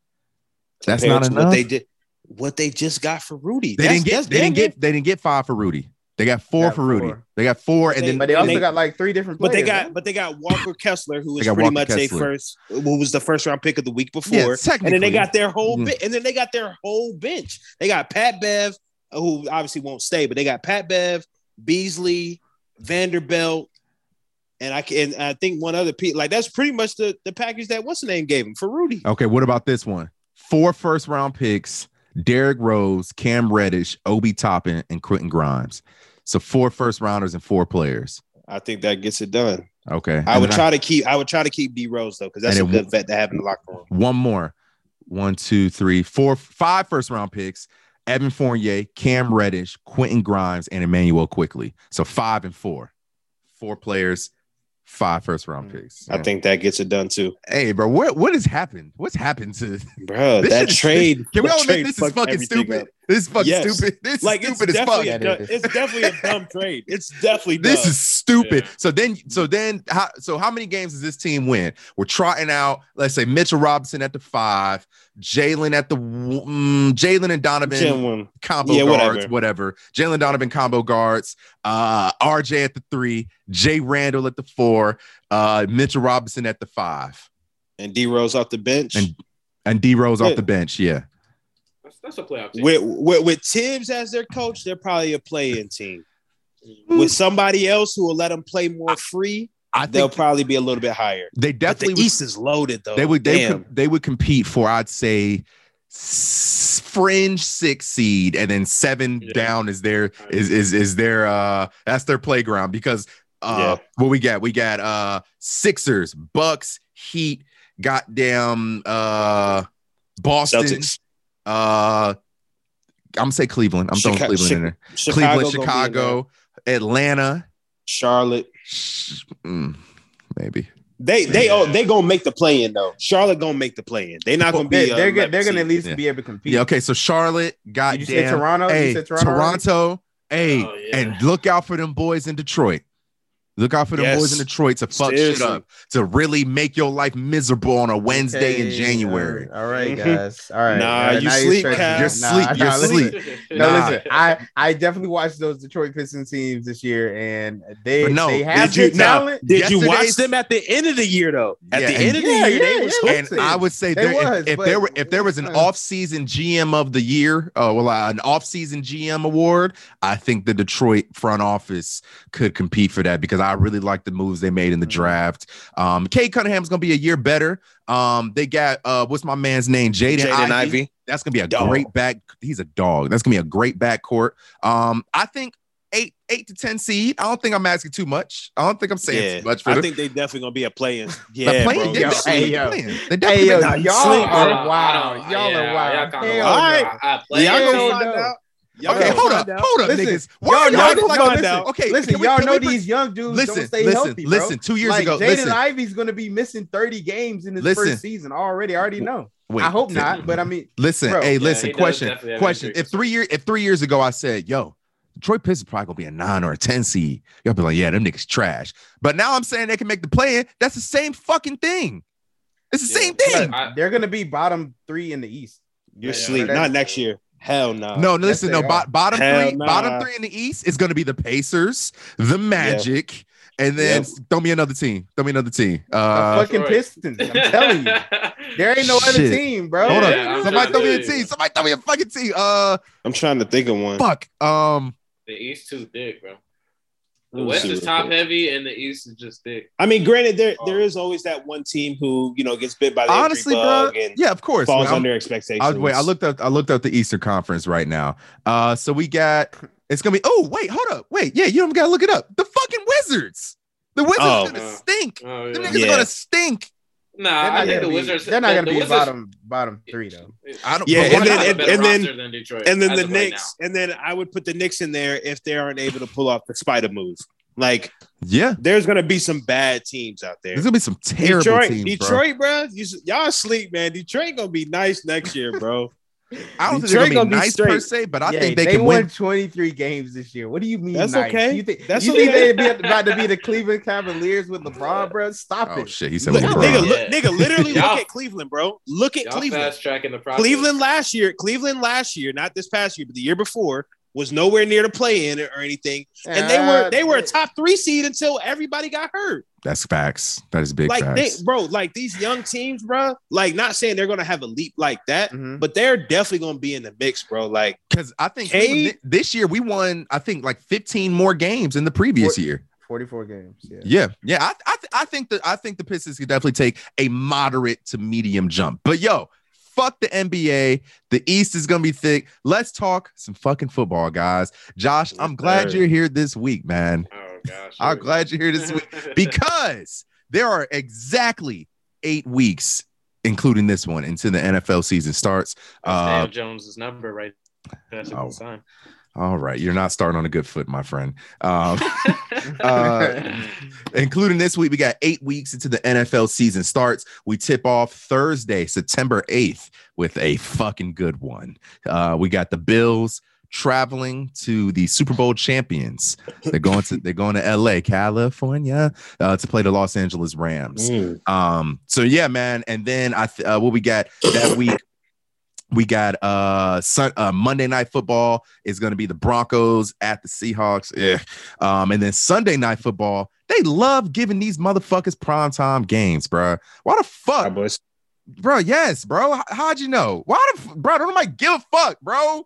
That's compared not enough. What they did, what they just got for Rudy. They That's- didn't get. They didn't get. They didn't get five for Rudy. They got four Got for Rudy. four. They got four, and They- then but they also they- got like three different But they got, right? but they got Walker Kessler, who was pretty Walker much Kessler. a first, who was the first round pick of the week before, yeah, and then they got their whole mm-hmm. bit, and then they got their whole bench. They got Pat Bev, who obviously won't stay, but they got Pat Bev, Beasley, Vanderbilt, and I can, and I think one other piece. Like that's pretty much the the package that what's the name gave him for Rudy. Okay, what about this one? Four first round picks: Derrick Rose, Cam Reddish, Obi Toppin, and Quentin Grimes. So four first rounders and four players. I think that gets it done. Okay, I And would try to keep. I would try to keep D Rose though, because that's a good vet to have in the locker room. One more. One, two, three, four, five first round picks. Evan Fournier, Cam Reddish, Quentin Grimes, and Immanuel Quickley. So five and four. Four players, five first round Mm. picks. I think that gets it done too, Hey, bro, what what has happened? What's happened to [laughs] bro. This that shit is- trade. Can we all admit this is fucking stupid? up. This is fucking Yes. stupid. This is Like it's stupid as fuck. definitely, a, dumb, it is. it's definitely a dumb trade. It's definitely dumb. This is stupid. Yeah. So then, so then, how, so how many games does this team win? We're trotting out, let's say Mitchell Robinson at the five, Jalen at the mm, Jalen and Donovan Jim one. combo Yeah, guards, whatever. whatever. Jalen Donovan combo guards, uh, RJ at the three, Jay Randle at the four, uh, Mitchell Robinson at the five, and D Rose off the bench. And- and D Rose Yeah. off the bench. Yeah. That's, that's a playoff team. with, with with Thibs as their coach, they're probably a play-in team. With somebody else who will let them play more free, I they'll think probably be a little bit higher. they But definitely the would- East is loaded though. they would they Damn. they would compete for I'd say s- fringe six seed and then seven Yeah. down is their is is is their uh that's their playground because uh what we got we got uh Sixers Bucks Heat goddamn uh Boston Celtics. uh I'm gonna say Cleveland I'm throwing Chica- Cleveland in there Chicago Cleveland gonna in there. Chicago Atlanta Charlotte. mm, maybe They they oh they gonna make the play in though. Charlotte gonna make the play in. They're not gonna be. They're, uh, they're, gonna- they're gonna at least Yeah. be able to compete. Yeah, okay. So Charlotte, Did you say goddamn. Toronto? You Hey, said Toronto already? Toronto. Hey, Oh, yeah. and look out for them boys in Detroit. Look out for the Yes. boys in Detroit to fuck Seriously. shit up, to really make your life miserable on a Wednesday in Okay, January. All right, [laughs] guys. All right. Nah, Now- you now sleep, stretching Cal. You're sleep, nah, you're listen. sleep. No, Nah. listen. I I definitely watched those Detroit Pistons teams this year, and they But no, they have Did you good now? talent. Did you watch them at the end of the year though? At Yeah, the and- end of the Yeah, year, they yeah, was yeah. And I would say there, if- was, if, but- there were if there was an uh. off-season GM of the year, uh, well, uh, an off-season GM award, I think the Detroit front office could compete for that because I really like the moves they made in the Mhm. draft. Um, Cade Cunningham's gonna be a year better. Um, they got uh, what's my man's name? Jaden Jaden Ivey. Ivy. That's gonna be a Dog. great back. He's a dog. That's gonna be a great backcourt. Um, I think eight, eight to ten seed. I don't think I'm asking too much. I don't think I'm saying Yeah, too much for I them. think they definitely gonna be a play-in. [laughs] But Yeah, playing, bro. they Yo, definitely hey, yo. playing. They Hey definitely yo, Nah, y'all you are sleep, bro. wow. I don't- Y'all yeah, are wow. y'all kinda Hell All no. right. I play Y'all Hell gonna no. find out. Y'all Okay, gonna hold up, out. hold up, Listen, niggas. Y'all Why are know, y'all like no, this? listen, Okay, listen, we- y'all can know we bring- these young dudes Listen, don't stay listen, healthy, bro. listen. Two years like, ago, Jaden listen. Ivey's gonna be missing 30 games in his Listen. first season already. I already know. Wait, I hope th- not, but I mean, Listen, Bro. hey, Yeah, listen. he question, question. If three years, if three years ago I said, "Yo, Detroit Pistons probably gonna be a nine or a ten seed," y'all be like, "Yeah, them niggas trash." But now I'm saying they can make the play in. That's the same fucking thing. It's the Yeah. same thing. I- they're gonna be bottom three in the East. You're Yeah, asleep. Not next year. Hell no. No, listen, they no. Bo- bottom Hell three, nah. bottom three in the East is gonna be the Pacers, the Magic, and then Yep. throw me another team. Throw me another team. The Uh, fucking Detroit. Pistons. I'm [laughs] telling you, there ain't no other team, bro. hold on. I'm Somebody throw me a team. Somebody throw me a fucking team. Uh, I'm trying to think of one. fuck. Um, the East too thick, bro. The West is top quick. heavy, and the East is just thick. I mean, granted, there Oh. there is always that one team who you know gets bit by the honestly, bro. and Yeah, of course. falls man. I'm- under expectations. I, wait, I looked up. I looked up the Eastern Conference right now. Uh, so we got. It's gonna be. Oh, wait, hold up. Wait, yeah, you don't gotta look it up. The fucking Wizards. The Wizards Oh. are gonna Uh, stink. Oh, Them yeah. niggas Yeah. are gonna stink. Nah, I think the be- Wizards. They're not gonna be Wizards- bottom bottom three though. I don't. Yeah, and then- I- have a and- and then- roster than Detroit and then the of right Knicks, and then I would put the Knicks in there if they aren't able to pull off the spider move. Like, yeah, there's gonna be some bad teams out there. there's gonna be some terrible Detroit, teams, bro. Detroit, bro. You, y'all sleep, man. Detroit gonna be nice next year, bro. I don't think they're gonna gonna be be nice per se, but I Yeah, think they, they can won win. 23 games this year. What do you mean? That's nice? okay. You think That's you think okay. they're about to be the Cleveland Cavaliers with LeBron, bro? Stop Oh it. shit, he said Look, LeBron. nigga, Yeah. look, nigga, literally [laughs] Y'all- look at Cleveland, bro. Look at Y'all Cleveland. fast tracking the process. Cleveland last year, Cleveland last year, not this past year, but the year before, was nowhere near to play in or anything. And they were Uh, they were a top three seed until everybody got hurt. That's facts. That is big like they, facts. bro, like these young teams, bro. Like not saying they're gonna have a leap like that, Mhm. but they're definitely gonna be in the mix, bro. Like Because I think Cade- Cleveland- this year we won. I think like 15 more games in the previous What- year. 44 games. Yeah. Yeah, yeah. I I, th- I think that I think the Pistons could definitely take a moderate to medium jump. But yo, fuck the NBA. The East is gonna be thick. Let's talk some fucking football, guys. Josh, I'm glad sir. you're here this week, man. Gosh. I'm glad you're here this week [laughs] because there are exactly eight weeks, including this one, until the NFL season starts. That's Uh, Daniel Jones's number right. That's a oh. good sign. all right, you're not starting on a good foot, my friend. Um, [laughs] Uh, including this week, we got eight weeks into the NFL season starts. We tip off Thursday, September 8th, with a fucking good one. Uh, we got the Bills traveling to the Super Bowl champions. They're going to they're going to LA, California, uh, to play the Los Angeles Rams. Um, so yeah, man. And then I th- uh, what we got that week. We got uh, sun, uh Monday night football is going to be the Broncos at the Seahawks. Yeah. Um, and then Sunday night football, they love giving these motherfuckers primetime games, bro. Why the fuck, bro? Yes, bro. How'd you know? Why the f- bro? Don't nobody give a fuck, bro.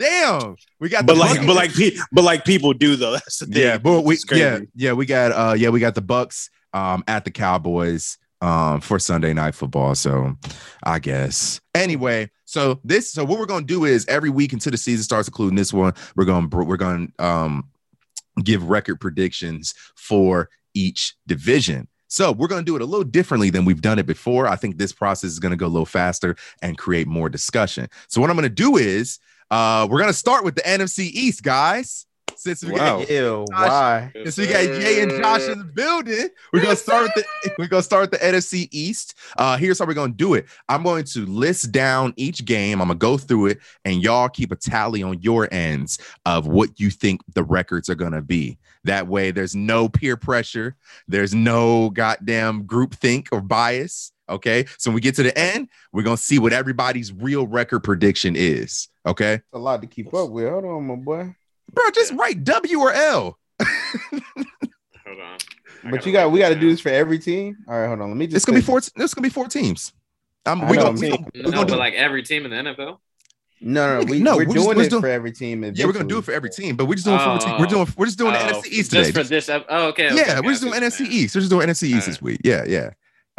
Damn, we got But the like, Bucs. but like, pe- but like people do though. [laughs] That's the thing. yeah, but we yeah yeah we got uh yeah we got the Bucs um at the Cowboys um for Sunday night football. So I guess anyway. So this so what we're gonna do is every week until the season starts, including this one, we're gonna we're gonna um give record predictions for each division. So we're going to do it a little differently than we've done it before. I think this process is going to go a little faster and create more discussion. So what I'm going to do is uh, we're going to start with the NFC East, guys. Since we Wow. got Ew, why? since we got Jay and Josh in the building, we're gonna start with the [laughs] we're gonna start with the NFC East. Uh, here's how we're gonna do it. I'm going to list down each game. I'm gonna go through it, and y'all keep a tally on your ends of what you think the records are gonna be. That way, there's no peer pressure. There's no goddamn group think or bias. Okay, so when we get to the end, we're gonna see what everybody's real record prediction is. Okay, It's a lot to keep up with. Hold on, my boy. bro, just write W or L. Hold on. I But you got we got to do this for every team. All right, hold on. Let me just. It's gonna be say- four. It's gonna be four teams. Um, I we know, gonna, we me. gonna, we No, gonna do, like every team in the NFL. No, no, we, No, we're, we're just- doing we're it for every team. yeah, we're gonna do it for every team, but we're just doing We're doing—we're just doing four Oh. teams. We're just doing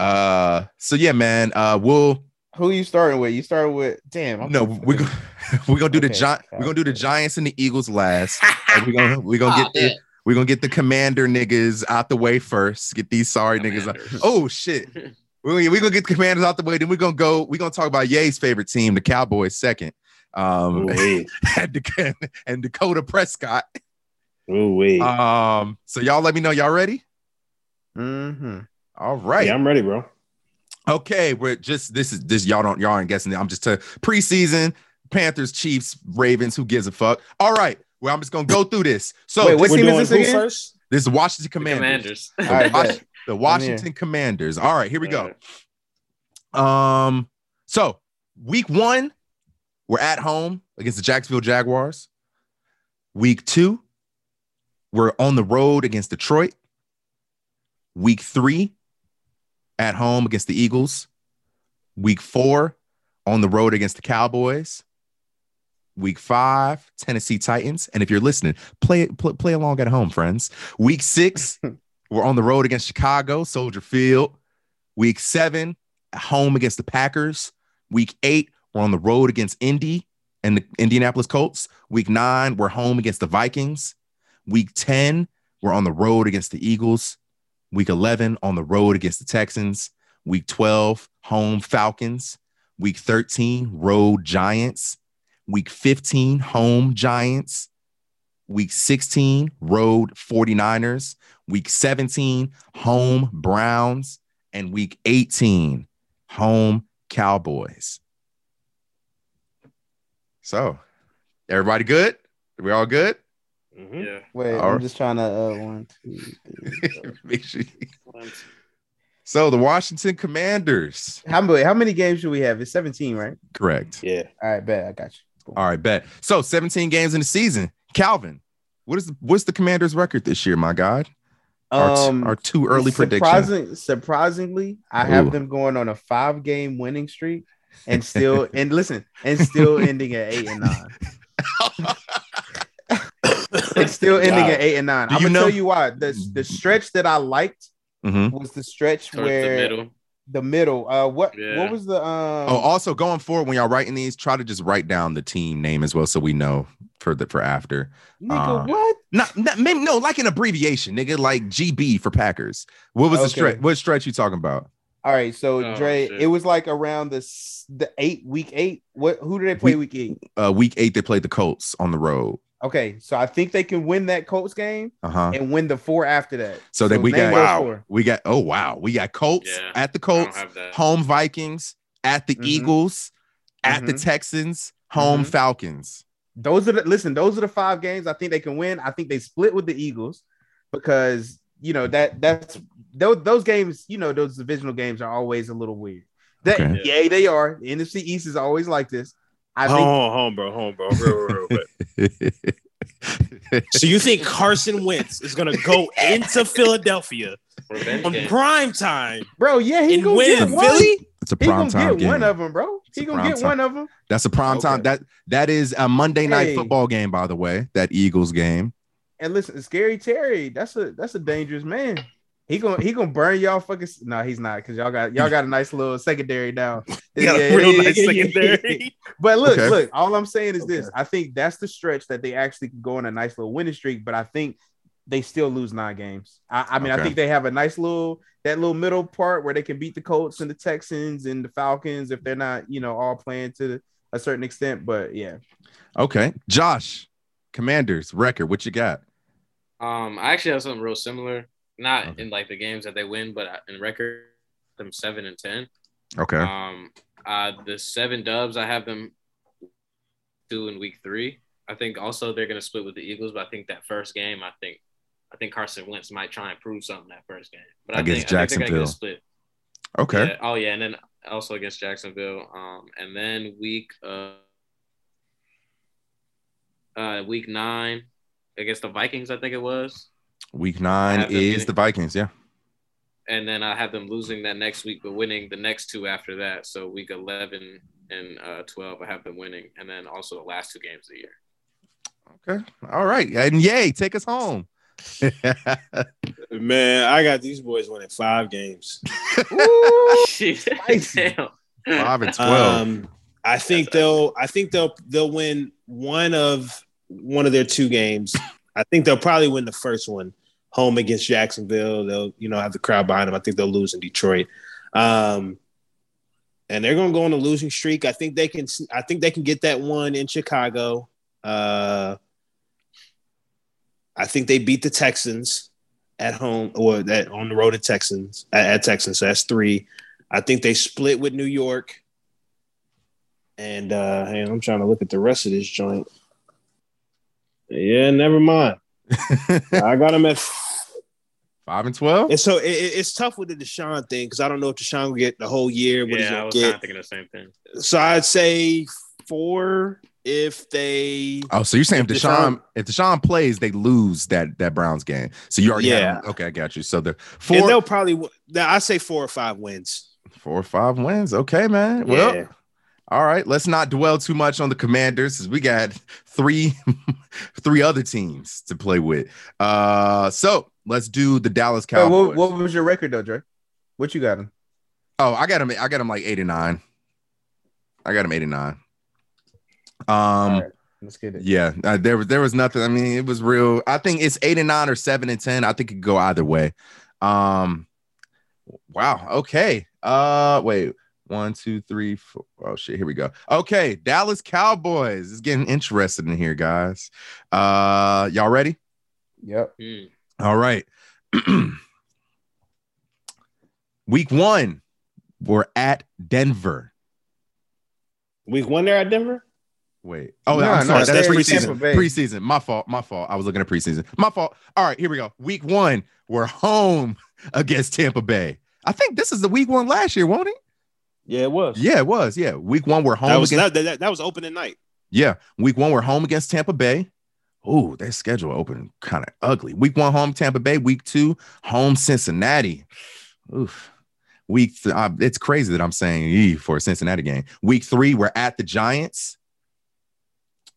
we're just doing the Oh, NFC East just today. for this. ep- Oh, okay. okay, yeah, okay, we're just I doing see what NFC you're saying. East. We're just doing NFC East Alright. this week. Yeah, yeah. Uh, so yeah, man. Uh, we'll Who are you starting with? You started with. Damn. I'm no, we're gonna [laughs] we're gonna do the Okay, giant. We're gonna do the. Giants and the Eagles last. [laughs] And we're gonna we're gonna get the we're gonna get the Commander niggas out the way first. Get these sorry niggas. Out. Oh shit. [laughs] We're gonna, we're gonna get the commanders out the way. Then we're gonna go. We're gonna talk about Ye's favorite team, the Cowboys, second. Um, Ooh-wee. and, and Dakota Prescott. Ooh-wee. Um, so y'all let me know y'all ready. Mhm. All right. Yeah, I'm ready, bro. Okay, we're just this is this y'all don't y'all aren't guessing. I'm just to preseason Panthers, Chiefs, Ravens. Who gives a fuck? All right. Well, I'm just gonna go through this. So Wait, what this, team is this again? first? this is Washington The Commanders. Commanders. All right, the Washington Commanders. All right, here we go. Um, so week one, we're at home against the Jacksonville Jaguars. Week two, we're on the road against Detroit. Week three, at home against the Eagles. Week four, on the road against the Cowboys. Week five, Tennessee Titans. And if you're listening, play play, play along at home, friends. Week six, [laughs] we're on the road against Chicago, Soldier Field. Week seven, at home against the Packers. Week eight, we're on the road against Indy and the Indianapolis Colts. Week nine, we're home against the Vikings. Week 10, we're on the road against the Eagles. Week 11, on the road against the Texans. Week 12, home Falcons. Week 13, road Giants. Week 15, home Giants. Week 16, road 49ers. Week 17, home Browns. And week 18, home Cowboys. So, everybody good? we all good? Mhm. Yeah. Wait, All I'm right. just trying to. Uh, one, two, three. [laughs] Make sure. you- [laughs] So, the Washington Commanders. How many? How many games do we have? It's 17, right? Correct. Yeah. All right, bet. I got you. Cool. All right, bet. So, 17 games in the season. Calvin, what is the, what's the Commanders' record this year, my God? Our, t- Um, our two early predictions. surprisingly, I have them going on a five game winning streak and still and listen and still [laughs] ending at eight and nine. It's [laughs] still ending Wow. at eight and nine. Do I'm gonna know- tell you why. The the stretch that I liked Mhm. was the stretch Towards where the middle. the middle. Uh, what Yeah. what was the um? Oh, also going forward, when y'all writing these, try to just write down the team name as well, so we know for the for after. nigga, uh, what? Not, not maybe no, like an abbreviation, nigga, like GB for Packers. What was the stretch? What stretch you talking about? All right, so Oh, Dre, shit. it was like around the the eight week eight. What who did they play week eight? Uh, week eight, they played the Colts on the road. Okay, so I think they can win that Colts game Uh huh. and win the four after that. So then we name got wow, four. we got oh wow, we got Colts Yeah. at the Colts, home Vikings at the Mhm. Eagles, at the Mhm. Texans, home Mhm. Falcons. Those are the listen. Those are the five games I think they can win. I think they split with the Eagles because you know that that's those those games. You know those divisional games are always a little weird. That Okay. yeah, they are. The NFC East is always like this. I Home, think home, bro, home, bro. Real, real, real, but- So you think Carson Wentz is gonna go into Philadelphia Revenge on game. prime time bro, yeah, he gonna win get one. Philly? It's a prime He prime gonna time get game. one of them, bro. It's He gonna get time. one of them. That's a prime Okay. time. That that is a Monday night Hey. football game, by the way. That Eagles game. And listen, Scary Terry, that's a that's a dangerous man. He gonna he gonna burn y'all fucking. No, he's not because y'all got y'all got a nice little secondary now. [laughs] You got a real nice secondary. But look, Okay. look. All I'm saying is this: I think that's the stretch that they actually can go on a nice little winning streak. But I think they still lose nine games. I, I mean, Okay. I think they have a nice little that little middle part where they can beat the Colts and the Texans and the Falcons if they're not, you know, all playing to a certain extent. But yeah, Okay, Josh, Commanders record. What you got? Um, I actually have something real similar. Not Okay. in like the games that they win, but in record, them seven and ten. Okay, Um, uh, the seven dubs I have them do in week three. I think also they're gonna split with the Eagles, but I think that first game, I think, I think Carson Wentz might try and prove something that first game. But I Against think, I think they're gonna Jacksonville. split. okay, Yeah. Oh yeah, and then also against Jacksonville. Um, and then week uh, uh, week nine against the Vikings, I think it was. Week nine is getting- the Vikings. Yeah. and then I have them losing that next week, but winning the next two after that. So week eleven and uh, twelve, I have them winning, and then also the last two games of the year. Okay. All right. And yay, take us home. Man, I got these boys winning five games. [laughs] [laughs] Spicy. Damn. Five and twelve. Um, I think they'll. I think they'll. They'll win one of one of their two games. I think they'll probably win the first one, home against Jacksonville. They'll, you know, have the crowd behind them. I think they'll lose in Detroit. Um, and they're going to go on a losing streak. I think they can. I think they can get that one in Chicago. Uh, I think they beat the Texans at home or that on the road at Texans at, at Texans. So that's three. I think they split with New York. And uh hang on, I'm trying to look at the rest of this joint. Yeah, never mind. [laughs] I got them at. Five and twelve. And so it, it- it's tough with the Deshaun thing because I don't know if Deshaun will get the whole year. What he's Yeah, I gonna was kind get. of thinking the same thing. So I'd say four if they. Oh, so you're saying if If Deshaun, Deshaun- if Deshaun plays, they lose that that Browns game. So you already Yeah. have, okay, I got you. So the And four, they'll probably. I say four or five wins. four or five wins. Okay, man. Well, yeah. all right. Let's not dwell too much on the Commanders, because we got three, [laughs] three other teams to play with. Uh, so let's do the Dallas So Cowboys. what, what was your record though, Dre? What you got him? Oh, I got him. I got him like 89. I got him 89. Um, All right, let's get it. yeah, uh, there was there was nothing. I mean, it was real. I think it's eight and nine or seven and ten. I think it could go either way. Um, wow. Okay. Uh, wait. One, two, three, four. Oh shit. Here we go. Okay, Dallas Cowboys is getting interested in here, guys. Uh, y'all ready? Yep. Hmm. All right. [clears throat] Week one, we're at Denver. Week one there at Denver. Wait. Oh, No, I'm no, sorry. That's they're preseason. Preseason. My fault. My fault. I was looking at preseason. My fault. All right, here we go. Week one, we're home [laughs] against Tampa Bay. I think this is the week one last year, won't it? Yeah, it was. Yeah, it was. Yeah. Week one, we're home that was against. that, that, that was opening night. Yeah. Week one, we're home against Tampa Bay. Oh, their schedule open kind of ugly. Week one, home Tampa Bay. Week two, home Cincinnati. Oof. Week, th- uh, it's crazy that I'm saying for a Cincinnati game. Week three, we're at the Giants.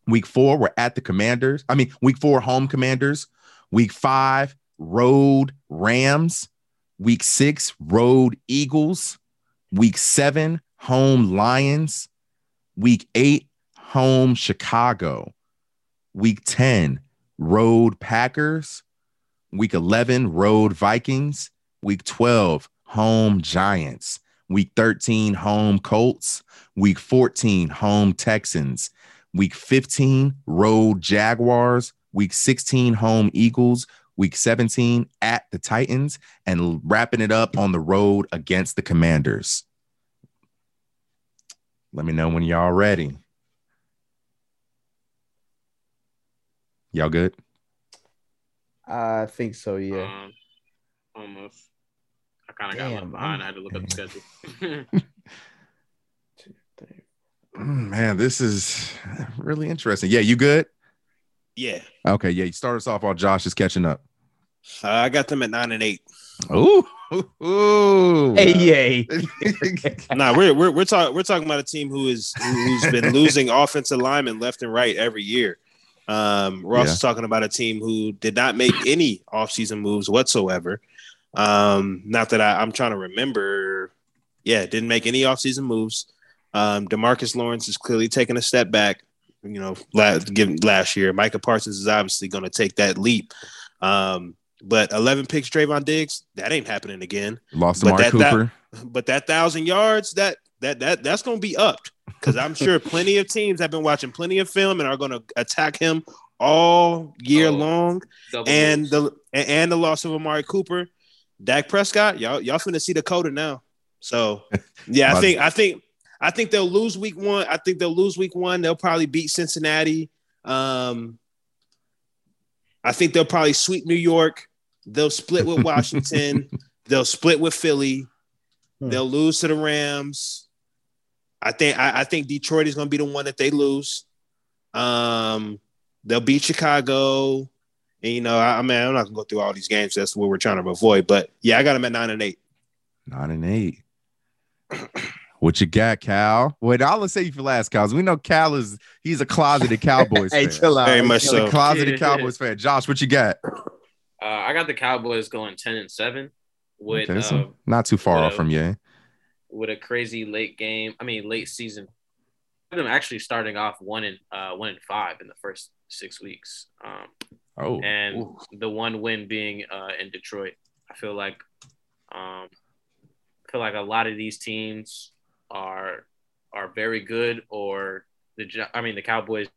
Week four, we're at the Commanders. I mean, week four, home Commanders. Week five, road Rams. Week six, road Eagles. Week seven, home Lions. Week eight, home Chicago. Week 10, road Packers. Week 11, road Vikings. Week 12, home Giants. Week 13, home Colts. Week 14, home Texans. Week 15, road Jaguars. Week 16, home Eagles. Week 17, at the Titans. And wrapping it up on the road against the Commanders. Let me know when y'all ready. Y'all good? I think so. Yeah. Um, almost. I kind of got Damn, left behind. I had to look up the schedule. [laughs] Man, this is really interesting. Yeah, you good? Yeah, Okay, yeah. You start us off while Josh is catching up. uh, I got them at nine and eight. Ooh, Ooh. Hey, [laughs] yay. [laughs] Nah, we're we're we're talking we're talking about a team who is who, who's been losing offensive linemen left and right every year. Um, we're also Yeah. talking about a team who did not make any offseason moves whatsoever. Um, not that I, I'm trying to remember. Yeah, didn't make any offseason moves. Um, Demarcus Lawrence is clearly taking a step back. You know, last, given last year, Micah Parsons is obviously going to take that leap. Um, but 11 picks, Trevon Diggs, that ain't happening again Lost to But Mark that- that- Cooper. but that thousand yards that that that that's going to be upped because I'm sure plenty of teams have been watching plenty of film and are going to attack him all year Oh, long. And moves. the and and the loss of Amari Cooper, Dak Prescott, y'all y'all finna see the coda now. So [laughs] yeah, I think I think I think they'll lose week one. I think they'll lose week one. They'll probably beat Cincinnati. Um, I think they'll probably sweep New York. They'll split with [laughs] Washington. they'll split with Philly. Hmm. They'll lose to the Rams. I think I, I think Detroit is going to be the one that they lose. Um, they'll beat Chicago. And you know, I, I mean, I'm not gonna go through all these games. That's what we're trying to avoid. But yeah, I got them at nine and eight. Nine and eight. [clears throat] What you got, Cal? Wait, I'll say you for last, Cal. 'cause We know Cal is he's a closeted [laughs] Cowboys hey, fan. chill out. Very Hey, much chill so. A closeted Yeah. Cowboys fan. Josh, what you got? uh, I got the Cowboys going ten and seven with Okay, uh, so not too far with off from you. With a crazy late game. I mean, late season. Them actually starting off one and uh, one and five in the first six weeks, um, Oh, and Ooh. the one win being uh, in Detroit. I feel like, um, I feel like a lot of these teams are are very good, or the I mean the Cowboys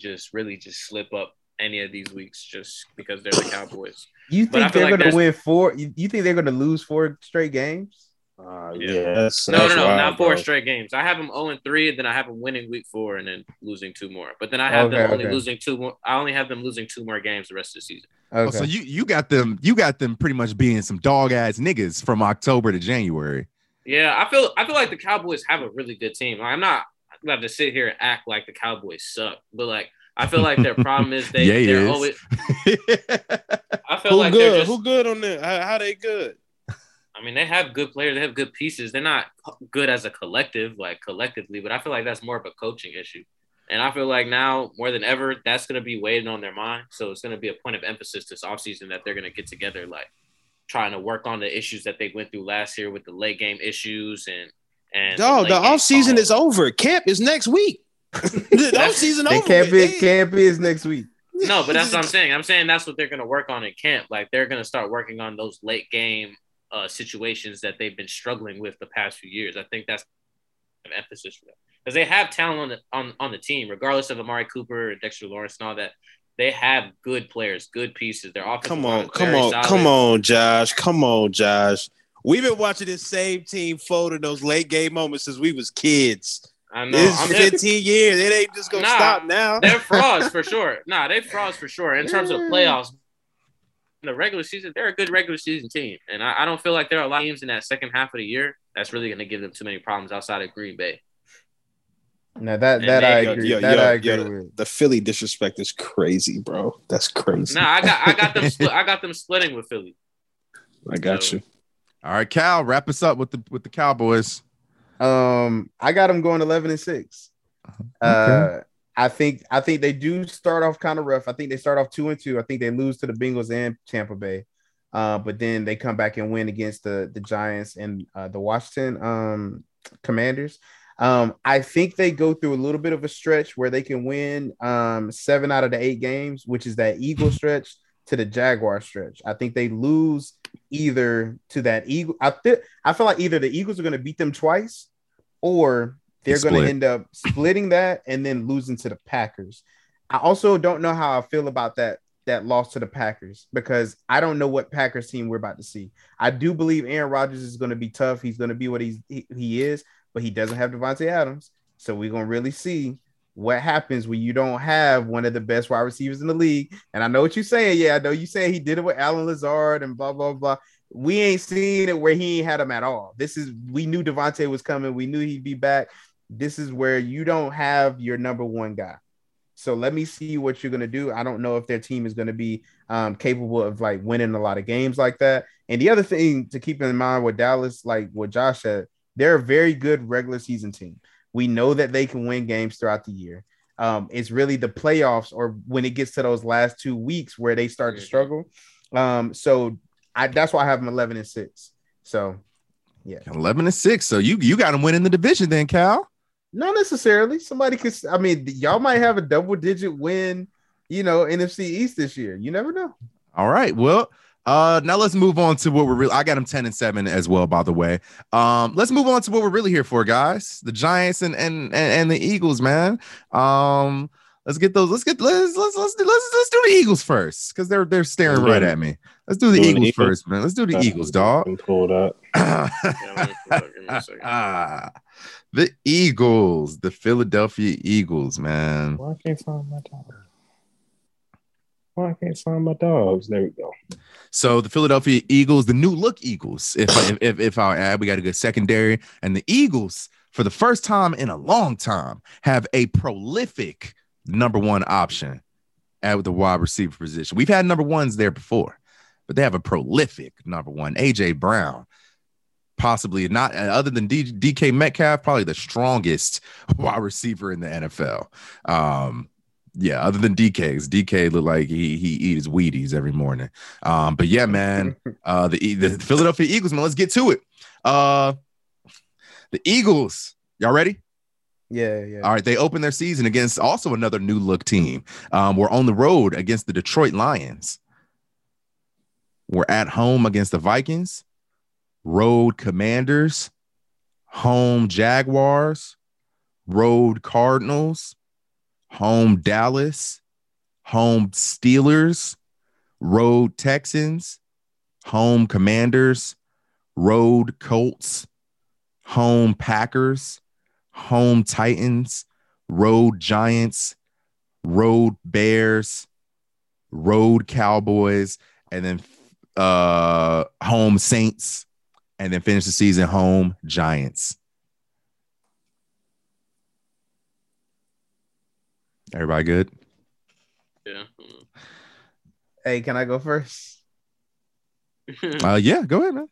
just really just slip up any of these weeks just because they're the Cowboys. You think they're like going to win four? You, you think they're going to lose four straight games? Uh, Yeah. yeah, that's, No, that's no, no, wild, not four bro. straight games. I have them 0 and 3, and then I have them winning week four and then losing two more. But then I have them only okay. losing two more. I only have them losing two more games the rest of the season. Oh, so you you got them you got them pretty much being some dog ass niggas from October to January. Yeah, I feel I feel like the Cowboys have a really good team. I'm not about to sit here and act like the Cowboys suck, but like I feel like their problem is [laughs] they Yeah, he they're is. always. [laughs] I feel Who like they're good? just. Who good on that? How, how they good? I mean, they have good players. They have good pieces. They're not good as a collective, like collectively, but I feel like that's more of a coaching issue. And I feel like now more than ever, that's going to be weighing on their mind. So it's going to be a point of emphasis this offseason that they're going to get together, like trying to work on the issues that they went through last year with the late game issues and and Dog, the late game off season is over. Camp is next week. [laughs] the [laughs] off season over. camp is camp is next week. No, but that's what I'm saying. I'm saying that's what they're going to work on in camp. Like they're going to start working on those late game uh, situations that they've been struggling with the past few years. I think that's an emphasis for them because they have talent on the on, on the team, regardless of Amari Cooper and Dexter Lawrence and all that. They have good players, good pieces. Their offensive Come on, come on, solid. come on, Josh. Come on, Josh. We've been watching this same team fold in those late game moments since we was kids. I know. This I'm is 15 [laughs] years. It ain't just gonna Nah, stop now. they're frauds for [laughs] sure. Nah, they're frauds for sure. In terms of playoffs, the regular season, they're a good regular season team, and I, I don't feel like there are a lot of teams in that second half of the year that's really going to give them too many problems outside of Green Bay. No, that And that they- I agree. yo, that yo, I agree yo, with. The Philly disrespect is crazy, bro. That's crazy. Nah, I got I got them split, [laughs] I got them splitting with Philly. I got you. All right, Cal, wrap us up with the with the Cowboys. Um, I got them going eleven and six. Uh, I think I think they do start off kind of rough. I think they start off two and two. I think they lose to the Bengals and Tampa Bay, uh, but then they come back and win against the the Giants and uh, the Washington um, Commanders. Um, I think they go through a little bit of a stretch where they can win um, seven out of the eight games, which is that Eagle stretch to the Jaguar stretch. I think they lose either to that Eagle. I think I feel like either the Eagles are going to beat them twice, or they're going to end up splitting that and then losing to the Packers. I also don't know how I feel about that that loss to the Packers because I don't know what Packers team we're about to see. I do believe Aaron Rodgers is going to be tough. He's going to be what he's he, he is, but he doesn't have Davante Adams. So we're going to really see what happens when you don't have one of the best wide receivers in the league. And I know what you're saying. Yeah, I know you saying he did it with Allen Lazard and blah blah blah. We ain't seen it where he ain't had him at all. This is we knew Davante was coming. We knew he'd be back. This is where you don't have your number one guy. So let me see what you're gonna do. I don't know if their team is gonna be um, capable of like winning a lot of games like that. And the other thing to keep in mind with Dallas, like what Josh said, they're a very good regular season team. We know that they can win games throughout the year. Um, it's really the playoffs or when it gets to those last two weeks where they start to struggle. Um, so I that's why I have them 11 and 6. So yeah, 11 and 6. So you you got them winning the division then, Cal. Not necessarily. Somebody could I mean, y'all might have a double digit win, you know, NFC East this year. You never know. All right. Well, uh now let's move on to what we're really I got them 10 and 7 as well, by the way. Um, let's move on to what we're really here for, guys. The Giants and and and, and the Eagles, man. Um, let's get those, let's get let's let's let's do, let's, let's do the Eagles first because they're they're staring right at me. Let's do the Doing the Eagles Eagles? first, man. Let's do the Eagles, dog. I'm pulled up. [laughs] Yeah, let me pull it up. Give me a second. [laughs] The Eagles, the Philadelphia Eagles, man. Why can't I find my dogs? Why I can't find my dogs? There we go. So the Philadelphia Eagles, the new look Eagles, if if if, if I'll add, we got a good secondary, and the Eagles, for the first time in a long time, have a prolific number one option at the wide receiver position. We've had number ones there before, but they have a prolific number one, AJ Brown. Possibly not other than D- DK Metcalf, probably the strongest [laughs] wide receiver in the NFL. Um, yeah, other than DK's, DK look like he he eats Wheaties every morning. Um, but yeah, man, [laughs] uh, the the Philadelphia Eagles, man, let's get to it. Uh, the Eagles, y'all ready? Yeah, yeah. All right, they open their season against also another new look team. Um, we're on the road against the Detroit Lions. We're at home against the Vikings, road Commanders, home Jaguars, road Cardinals, home Dallas, home Steelers, road Texans, home Commanders, road Colts, home Packers, home Titans, road Giants, road Bears, road Cowboys, and then uh home Saints, and then finish the season home Giants. Everybody good? Yeah. Hey, can I go first? [laughs] Uh yeah, go ahead, man.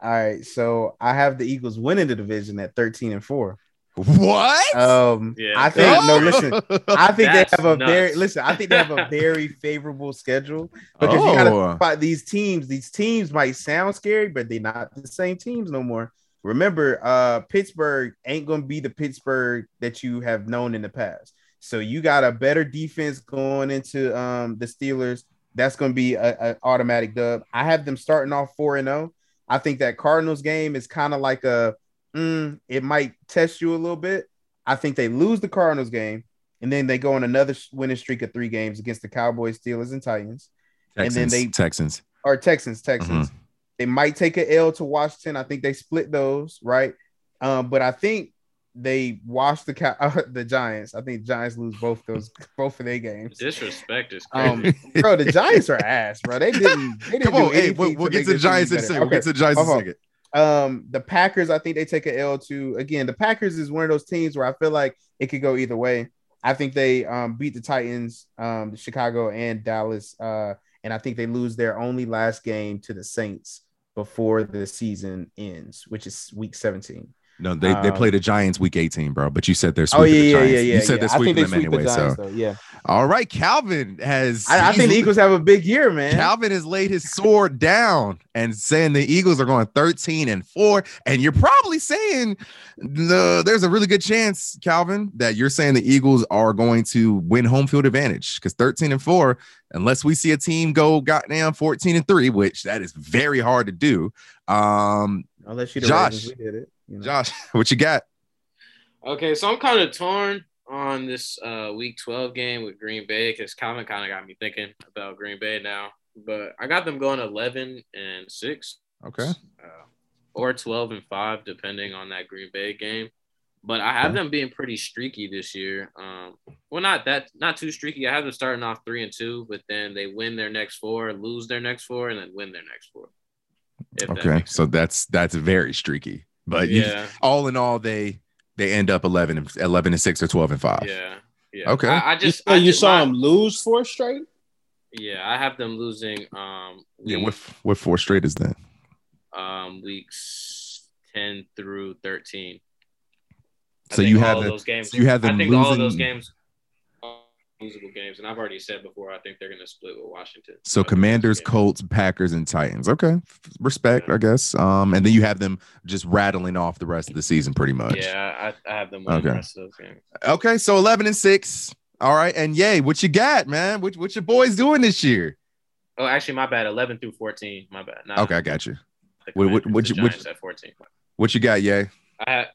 All right, so I have the Eagles winning the division at 13 and 4. What? Um Yeah. I think no listen, [laughs] I think they have a very listen, I think they have a [laughs] very favorable schedule because you gotta Oh. these teams. These teams might sound scary, but they're not the same teams no more. Remember, uh Pittsburgh ain't gonna be the Pittsburgh that you have known in the past. So you got a better defense going into um the Steelers. That's gonna be an automatic dub. I have them starting off 4 and 0. I think that Cardinals game is kind of like a mm, it might test you a little bit. I think they lose the Cardinals game, and then they go on another winning streak of three games against the Cowboys, Steelers, and Titans, and then they- Texans. or Texans. Texans. They might take an L to Washington. I think they split those, right? Um, but I think they washed the Cow- uh, [laughs] the Giants. I think Giants lose both those [laughs] both of their games. Disrespect is crazy. Um, bro, the Giants are ass, bro. They didn't. They [laughs] didn't Come on, do hey, we'll, we'll to get make to the this team Giants in a better. second. We'll get to the Giants in a second. Um, the Packers, I think they take an L to again. The Packers is one of those teams where I feel like it could go either way. I think they um beat the Titans, um, Chicago and Dallas, uh, and I think they lose their only last game to the Saints before the season ends, which is week 17. No, they, they Um, play the Giants week 18, bro. But you said they're Oh sweeping yeah, the yeah, Giants. yeah, yeah. You said yeah. they're I think sweeping they them sweep anyway. the Giants, so though. Yeah, all right, Calvin has I, I think the Eagles have a big year, man. Calvin has laid his sword down and saying the Eagles are going 13 and 4. And you're probably saying the, there's a really good chance, Calvin, that you're saying the Eagles are going to win home field advantage because 13 and 4, unless we see a team go goddamn 14 and 3, which that is very hard to do. Um, Unless you Josh. Ravens, we did it. You know? Josh, [laughs] what you got? Okay, so I'm kind of torn on this uh, week 12 game with Green Bay because Calvin kind of got me thinking about Green Bay now. But I got them going 11 and 6 Okay. uh, or 12 and 5, depending on that Green Bay game. But I have Okay. them being pretty streaky this year. Um, well, not that, not too streaky. I have them starting off three and two, but then they win their next four, lose their next four, and then win their next four. If that Okay. So that's that's very streaky. But you, yeah, all in all, they they end up 11 and 11 and 6 or 12 and 5. yeah, yeah. Okay. I, I just, so I you just- saw my- him lose four straight. Yeah, I have them losing. Um, Yeah, week- what what four straight is that? um weeks ten through thirteen. I So you have of the- those games. so you have them I think all of losing- those games are losable games, and I've already said before. I think they're going to split with Washington. So I Commanders, Colts, Packers, and Titans. Okay, respect, I guess. Um, and then you have them just rattling off the rest of the season, pretty much. Yeah, I, I have them winning the Okay. rest of those games. Okay, so eleven and six. All right, and yay, what you got, man? What what your boys doing this year? Oh, actually, my bad. Eleven through fourteen. My bad. Nah, Okay, I got you. What- what- Commanders, what you- what- at fourteen. What you got, yay? I had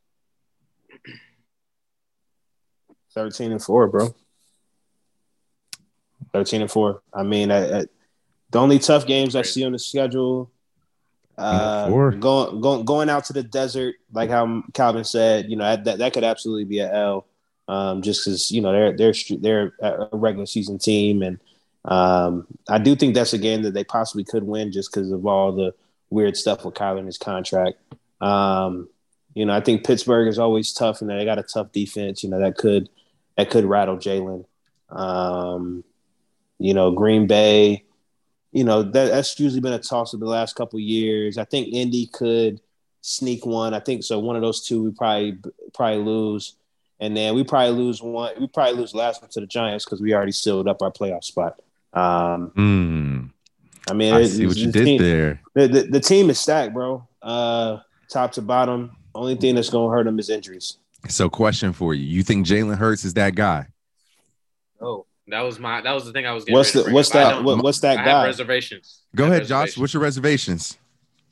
13 and 4, bro. 13 and 4. I mean, I, I, the only tough games I see on the schedule uh, Four. going going going out to the desert, like how Calvin said, you know, that that could absolutely be a L. Um, just because you know they're they're they're a regular season team, and um, I do think that's a game that they possibly could win just because of all the weird stuff with Kyler and his contract. Um, you know, I think Pittsburgh is always tough, and they got a tough defense. You know, that could that could rattle Jalen. Um, you know, Green Bay. You know that that's usually been a toss of the last couple of years. I think Indy could sneak one. I think so. One of those two we probably probably lose, and then we probably lose one. We probably lose last one to the Giants because we already sealed up our playoff spot. Um, Hmm. I mean, I it- see what the you did team- there. The, the, the team is stacked, bro. Uh, top to bottom. Only thing that's going to hurt them is injuries. So, question for you: You think Jalen Hurts is that guy? oh, that was my that was the thing I was getting. What's ready the what's that? What, what's that I have guy? reservations. Go I have ahead, Josh. What's your reservations?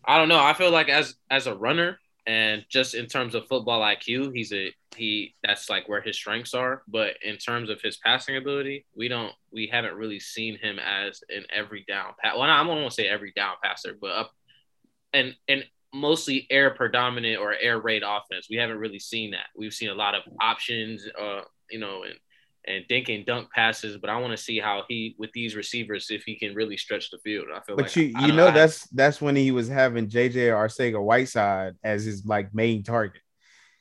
I don't know. I feel like as as a runner and just in terms of football IQ, he's a he. That's like where his strengths are. But in terms of his passing ability, we don't we haven't really seen him as an every down pass. Well, I don't want to say every down passer, but up and and mostly air predominant or air raid offense. We haven't really seen that. We've seen a lot of options, uh, you know, and and dink and dunk passes. But I want to see how he with these receivers if he can really stretch the field. I feel But like you I you don't- know that's that's when he was having JJ Arcega Whiteside as his like main target.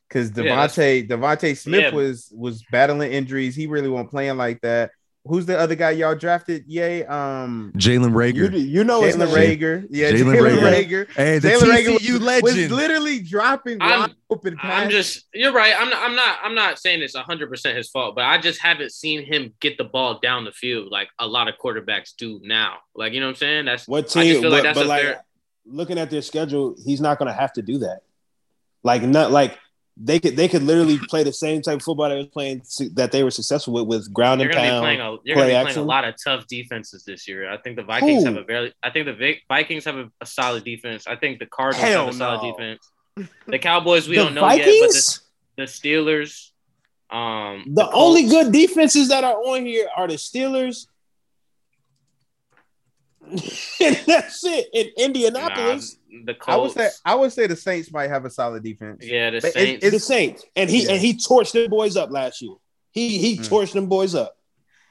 Because Yeah, DeVonta DeVonta Smith Yeah. was was battling injuries. He really wasn't playing like that. Who's the other guy y'all drafted? Yay, um Jalen You, Reagor. you know his Jalen. Reagor. Yeah, Jalen Jalen Reagor. Reagor. Hey, the Jalen Reagor TCU was, legend. was literally dropping I'm- wide open passes. I'm just you're right. I'm not I'm not I'm not saying it's 100% his fault, but I just haven't seen him get the ball down the field like a lot of quarterbacks do now. Like, you know what I'm saying? That's What I team? just feel like but, that's but a like, fair- looking at their schedule, he's not going to have to do that. Like, not like they could they could literally play the same type of football they was playing su- that they were successful with with ground you're and gonna be pound. playing a you're play gonna be playing a lot of tough defenses this year. I think the Vikings Who? have a very I think the Vikings have a, a solid defense. I think the Cardinals Hell have a solid no. defense. The Cowboys we the don't know Vikings, yet, but the, the Steelers um the, Colts- only good defenses that are on here are the Steelers. [laughs] and that's it in nah, Indianapolis. the I would say I would say the Saints might have a solid defense. yeah, the But it- Saints. it's- the Saints, and he Yeah. and he torched them boys up last year. He he Mm. torched them boys up.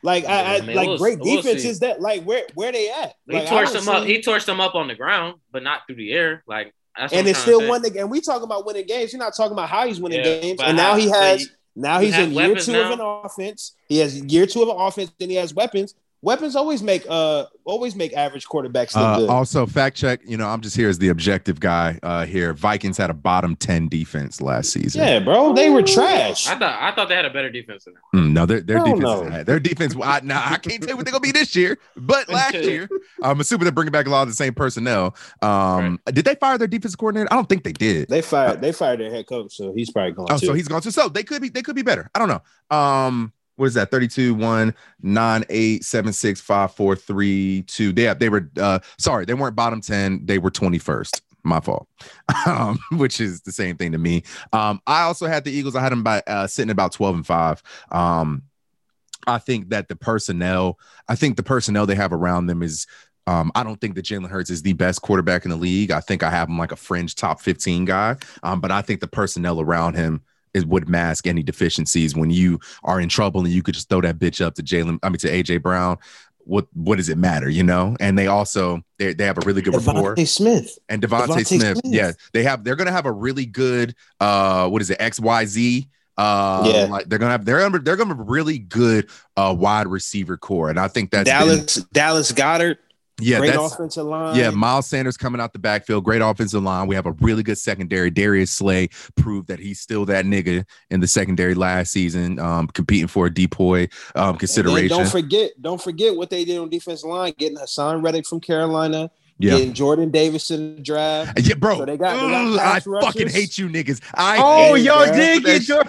Like I, I Yeah, man, like we'll- great we'll defenses that like where where they at? He Like, I torched don't them up. He torched them up on the ground, but not through the air. Like that's and I'm it's still say. won the and we talking about winning games. You're not talking about how he's winning Yeah, games. but And now he has now he's have in year two now. of an offense. He has year two of an offense, then he has weapons. Weapons always make uh always make average quarterbacks look Uh, good. also, fact check. You know, I'm just here as the objective guy. Uh, here, Vikings had a bottom ten defense last season. yeah, bro, they were trash. I thought I thought they had a better defense than that. Mm, no, their their defense, no. is, their defense. I, nah, I can't tell you what they're gonna be this year, but [laughs] last year, I'm assuming they're bringing back a lot of the same personnel. Um, did they fire their defense coordinator? I don't think they did. They fired they fired their head coach, so he's probably going Oh, to. so he's gone to so they could be they could be better. I don't know. Um, what is that? 32, 1, 9, 8, 7, 6, 5, 4, 3, 2. They they were uh sorry, they weren't bottom 10, they were 21st. My fault. [laughs] Um, which is the same thing to me. Um, I also had the Eagles, I had them by uh sitting about 12 and 5. Um, I think that the personnel, I think the personnel they have around them is um, I don't think that Jalen Hurts is the best quarterback in the league. I think I have him like a fringe top 15 guy. Um, but I think the personnel around him is would mask any deficiencies when you are in trouble and you could just throw that bitch up to Jalen, I mean to AJ Brown. What what does it matter, you know? And they also they, they have a really good rapport. DeVonta Smith. And DeVonta, DeVonta Smith, Smith. yeah, they have they're gonna have a really good uh what is it, XYZ Uh, Yeah. like they're gonna have they're gonna they're gonna have a really good uh wide receiver core, and I think that's been- Dallas Dallas Goedert, yeah, great that's offensive line. yeah. Miles Sanders coming out the backfield, great offensive line. We have a really good secondary. Darius Slay proved that he's still that nigga in the secondary last season, um, competing for a DPOY um consideration. don't forget, don't forget what they did on defensive line, getting Haason Reddick from Carolina, yeah. getting Jordan Davis in the draft. Yeah, bro. So they got- they got Ugh, I pass rushers. fucking hate you niggas. I Oh, y'all did get your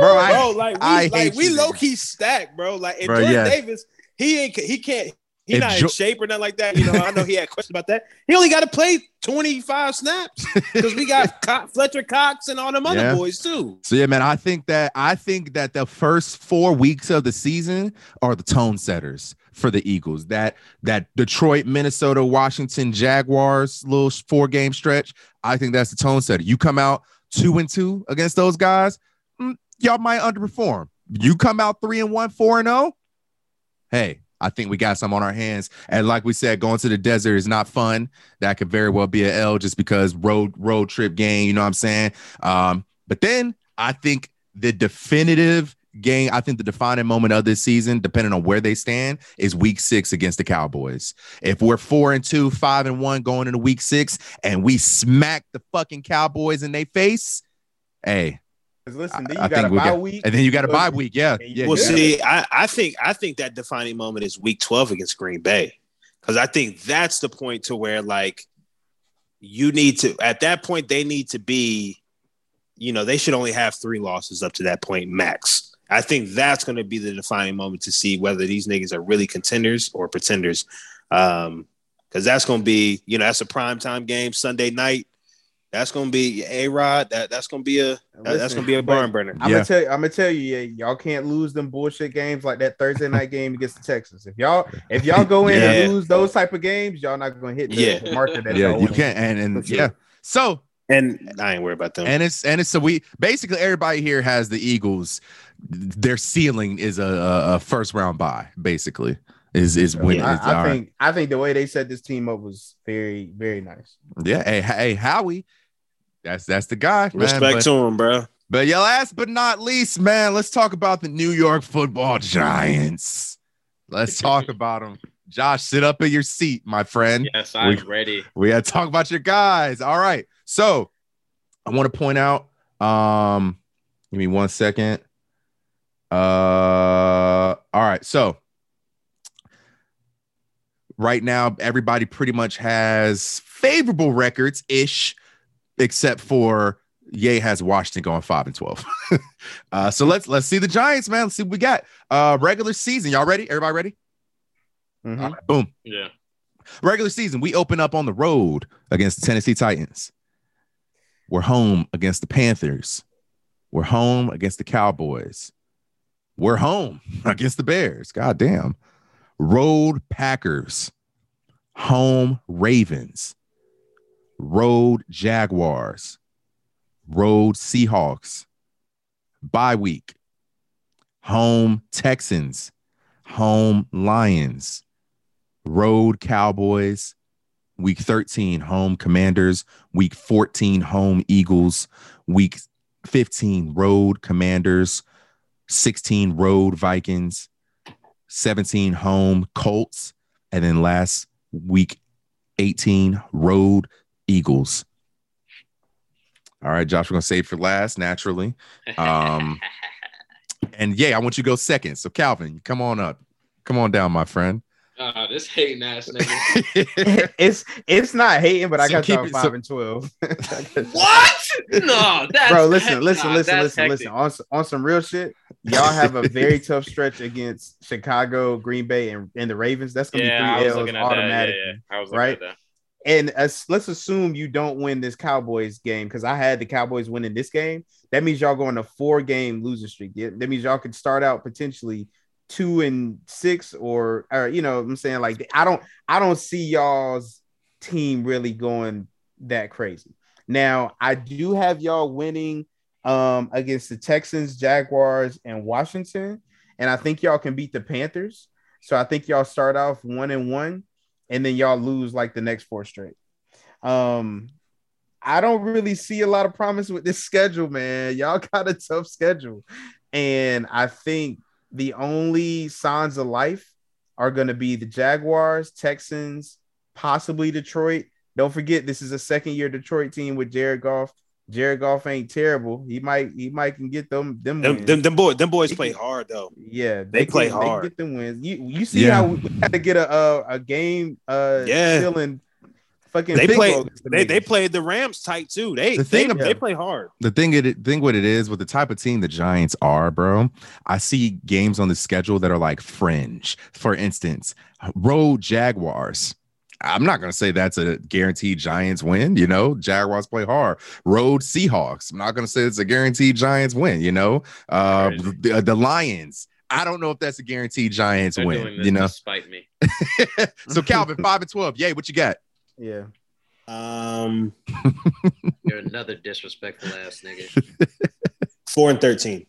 Bro, I- bro, like we, I like we low key stacked, bro. Like if Bro, Jordan yeah. Davis, he ain't he can't he If not Jo- in shape or nothing like that. You know, I know he had questions about that. He only got to play 25 snaps because we got [laughs] Co- Fletcher Cox and all them other Yeah. boys too. So yeah, man, I think that I think that the first four weeks of the season are the tone setters for the Eagles. That that Detroit, Minnesota, Washington, Jaguars little four game stretch. I think that's the tone setter. You come out two and two against those guys, mm, y'all might underperform. You come out three and one, four and zero. Hey, I think we got some on our hands. And like we said, going to the desert is not fun. That could very well be an L just because road road trip game. You know what I'm saying? Um, but then I think the definitive game, I think the defining moment of this season, depending on where they stand, is week six against the Cowboys. If we're four and two, five and one going into week six, and we smack the fucking Cowboys in their face, hey, 'Cause Listen, then I- you I got think a bye got- week. and then you got a So- bye week. Yeah. Yeah, yeah Well, yeah. see, I, I think I think that defining moment is week 12 against Green Bay. Because I think that's the point to where like you need to at that point they need to be, you know, they should only have three losses up to that point max. I think that's going to be the defining moment to see whether these niggas are really contenders or pretenders. Um, because that's going to be, you know, that's a prime time game Sunday night. That's going to be a Rod. That that's going to be a that- that's going to be a barn burner. I'm Yeah. gonna tell you, I'm gonna tell you, yeah, y'all can't lose them bullshit games like that Thursday [laughs] night game against the Texans. If y'all if y'all go in Yeah. and lose those type of games, y'all not gonna hit the Yeah. the marker that yeah, y'all you wanna can and and sure. yeah. So And I ain't worried about them. and it's and it's so we basically everybody here has the Eagles. Their ceiling is a, a, a first round bye, basically. Is is hit. when I, it's I all right. think I think the way they set this team up was very very nice. yeah. Hey, hey, Howie, that's that's the guy. man. Respect But, to him, bro. but yeah, last but not least, man, let's talk about the New York Football Giants. Let's [laughs] talk about them. Josh, sit up in your seat, my friend. Yes, I'm We- ready. We had to talk about your guys. All right. So I want to point out, um, give me one second. Uh all right. So right now, everybody pretty much has favorable records ish, except for Ye has Washington going five and twelve. [laughs] uh, so let's let's see the Giants, man. Let's see what we got. Uh regular season. Y'all ready? Everybody ready? Mhm. All right, boom Yeah. regular season, we open up on the road against the Tennessee Titans. We're home against the Panthers. We're home against the Cowboys. We're home [laughs] against the Bears. God damn. Road Packers. Home Ravens. Road Jaguars. Road Seahawks. Bye week. Home Texans. Home Lions road Cowboys, week 13 home Commanders, week 14 home Eagles, week 15 road Commanders, 16 road Vikings, 17 home Colts, and then last week 18 road Eagles. All right, Josh, we're gonna save for last naturally. Um, [laughs] And yeah, I want you to go second. So Calvin, come on up. Come on down, my friend. uh, this hating ass nigga. [laughs] it's it's not hating, but I got keep y'all it- five so- and twelve. [laughs] what? No, that's Bro, listen, listen, nah, listen, listen, hectic. listen. On, s- on some real shit, y'all [laughs] have a very tough stretch against Chicago, Green Bay, and, and the Ravens. That's gonna Yeah, be was three L's looking at that. Yeah, yeah. I was looking right? at that. And as, let's assume you don't win this Cowboys game because I had the Cowboys winning this game. That means y'all going a four game losing streak. Yeah, That means y'all could start out potentially two and six, or or you know, what I'm saying like I don't I don't see y'all's team really going that crazy. Now I do have y'all winning um against the Texans, Jaguars, and Washington, and I think y'all can beat the Panthers. So I think y'all start off one and one and then y'all lose like the next four straight. Um, I don't really see a lot of promise with this [laughs] schedule, man. Y'all got a tough schedule. And I think the only signs of life are going to be the Jaguars, Texans, possibly Detroit. Don't forget, this is a second year Detroit team with Jared Goff. Jared Goff ain't terrible. He might he might can get them them Them, them, them boys, them boys play hard though. yeah, they play can- hard. They get them wins. You you see Yeah. how we we had to get a a, a game uh Yeah. feeling fucking They big play. the They they played the Rams tight too. They The they, thing they play hard. the thing it thing what it is with the type of team the Giants are, bro. I see games on the schedule that are like fringe. For instance, road Jaguars. I'm not gonna say that's a guaranteed Giants win. You know, Jaguars play hard. Road Seahawks. I'm not gonna say it's a guaranteed Giants win. You know, uh, the, the Lions. I don't know if that's a guaranteed Giants They're win. You know, to spite me. [laughs] so Calvin [laughs] five and twelve. Yay, what you got? Yeah. Um, [laughs] You're another disrespectful ass nigga. four and thirteen.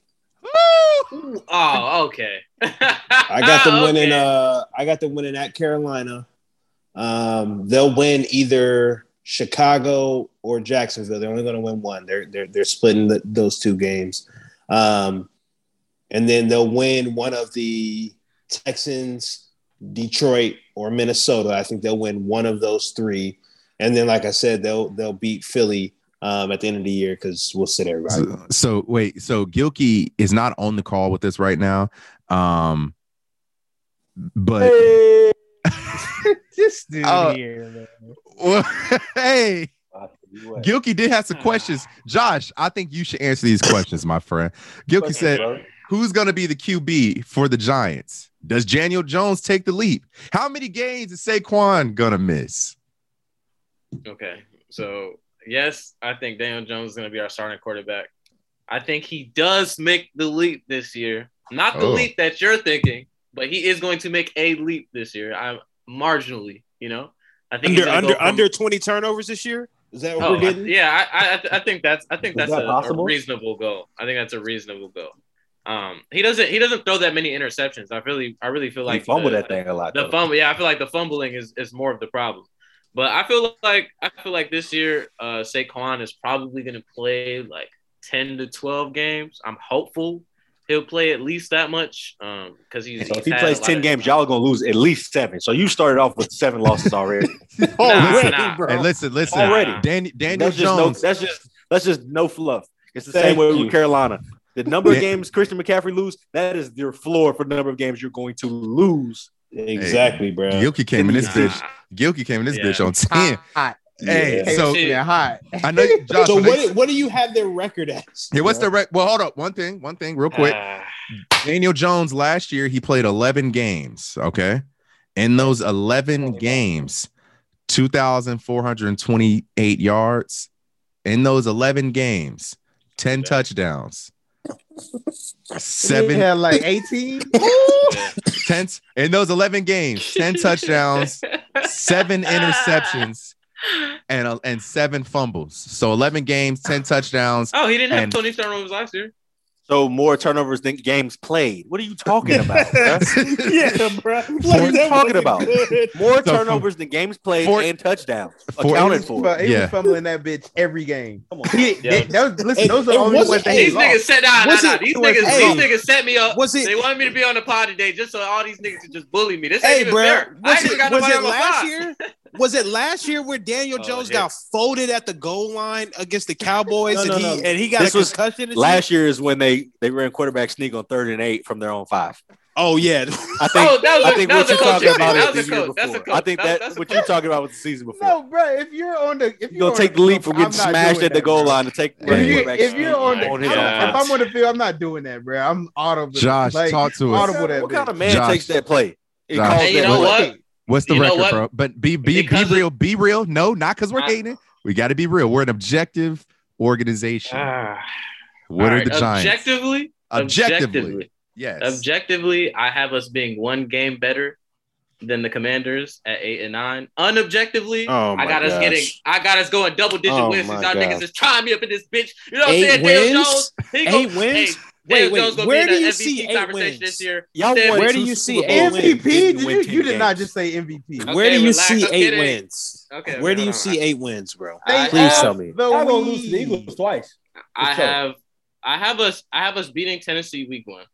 Ooh, oh, okay. I got them winning. Okay. Uh, I got them winning at Carolina. Um, they'll win either Chicago or Jacksonville. They're only going to win one. They're they're they're splitting the, those two games, um, and then they'll win one of the Texans, Detroit, or Minnesota. I think they'll win one of those three, and then, like I said, they'll they'll beat Philly um, at the end of the year because we'll sit everybody. So, so wait, so Gilkey is not on the call with us right now. Um, but Hey. [laughs] this dude Oh. here, man. well, [laughs] hey, Gilkey did have some questions. Josh, I think you should answer these questions, my friend. Gilkey said, "Who's going to be the QB for the Giants? Does Daniel Jones take the leap? How many games is Saquon gonna miss?" Okay. So yes, I think Daniel Jones is going to be our starting quarterback. I think he does make the leap this year. Not the Oh. leap that you're thinking, but he is going to make a leap this year. I'm marginally, you know. I think he's Under gonna under from- under twenty turnovers this year. Is that what Oh, we're I- getting? yeah, I, I I think that's I think Is that's that a, a reasonable goal. I think that's a reasonable goal. Um, he doesn't he doesn't throw that many interceptions. I really I really feel like he fumbled the- that thing a lot. the though. fumble, yeah, I feel like the fumbling is, is more of the problem. But I feel like I feel like this year, uh, Saquon is probably going to play like ten to twelve games. I'm hopeful he'll play at least that much um, because he's. So he's if he plays ten of- games, y'all are gonna lose at least seven. So you started off with seven losses already. [laughs] oh, nah. bro. And listen, listen, Already. Dan- Daniel that's just no. Jones. That's just that's just no fluff. It's the Thank same way you. with Carolina. The number Yeah. of games Christian McCaffrey lose, that is your floor for the number of games you're going to lose. Exactly, bro. Gilkey came in this Nah. bitch. Gilkey came in this Yeah. bitch on ten. Hot. Hey, Hey, so yeah, hot. I know, [laughs] Josh. So when they- what? do- What do you have their record as? Hey, what's the rec? Well, hold up. One thing, one thing, real quick. Ah, Daniel Jones last year he played 11 games. Okay, in those 11 games, 2,428 yards. In those 11 games, 10 touchdowns, seven, He had like 18. [laughs] yeah. 10 in those 11 games, 10 [laughs] touchdowns, seven interceptions, and uh, and seven fumbles. So 11 games, 10 touchdowns. Oh, he didn't have And- Tony turnovers last year. So more turnovers than games played. What are you talking about? [laughs] yeah, bro. What are you talking about? More turnovers than games played for- and touchdowns for- accounted He for. was, he Yeah. was fumbling that bitch every game. Come on. Yeah. that was, listen, And- those are the only ones that These niggas said, nah, nah, nah. These niggas, hey. these niggas set me up. Was it- They wanted me to be on the pod today just so all these niggas could just bully me. This Hey, ain't even bro. fair. I Was ain't even it, got was nobody it on my last pod. year? [laughs] Was it last year where Daniel Oh, Jones yeah. got folded at the goal line against the Cowboys No, and he no. and he got This a was concussion? and Last shit? year is when they they ran quarterback sneak on third and eight from their own five. Oh yeah. I [laughs] think Oh, was I a- think what you're coach talking about That is was the a year coach. That's a before. I think That- that that's what you're talking about was the season before. No, bro. If you're on the, if You're you're gonna take the leap from I'm getting smashed at the goal bro. line to take If, you, if you're on the, Oh on my his I'm- own if. I'm on the field, I'm not doing that, bro. I'm audible. Josh, like, talk to us. audible that What kind of man Josh. takes that play? It Josh. calls And you that know what? What's the You record, what? bro? But be be Because be of- real. Be real. No, not because we're I- hating. We got to be real. We're an objective organization. Ah. what are right, the Giants? Objectively, Objectively. Yes. objectively, I have us being one game better than the Commanders at eight and nine. Unobjectively, Oh, I my got us gosh. getting, I got us going double digit Oh, wins. my Y'all niggas is trying me up in this bitch. You know what I'm saying? Daniel wins? Jones, he Eight go- wins? Hey, Wait, Daniel wait, where do you MVP see eight wins? this year. Y'all won Where do you see Bowl eight wins, MVP? didn't Did win you, you did not just say MVP. Okay, Where do you relax, see I'm eight kidding. wins? Okay, okay, Where do you on. see eight wins, bro? They Please tell me. The Y'all gonna lose the. Eagles twice. I have I have us I have us beating Tennessee week one.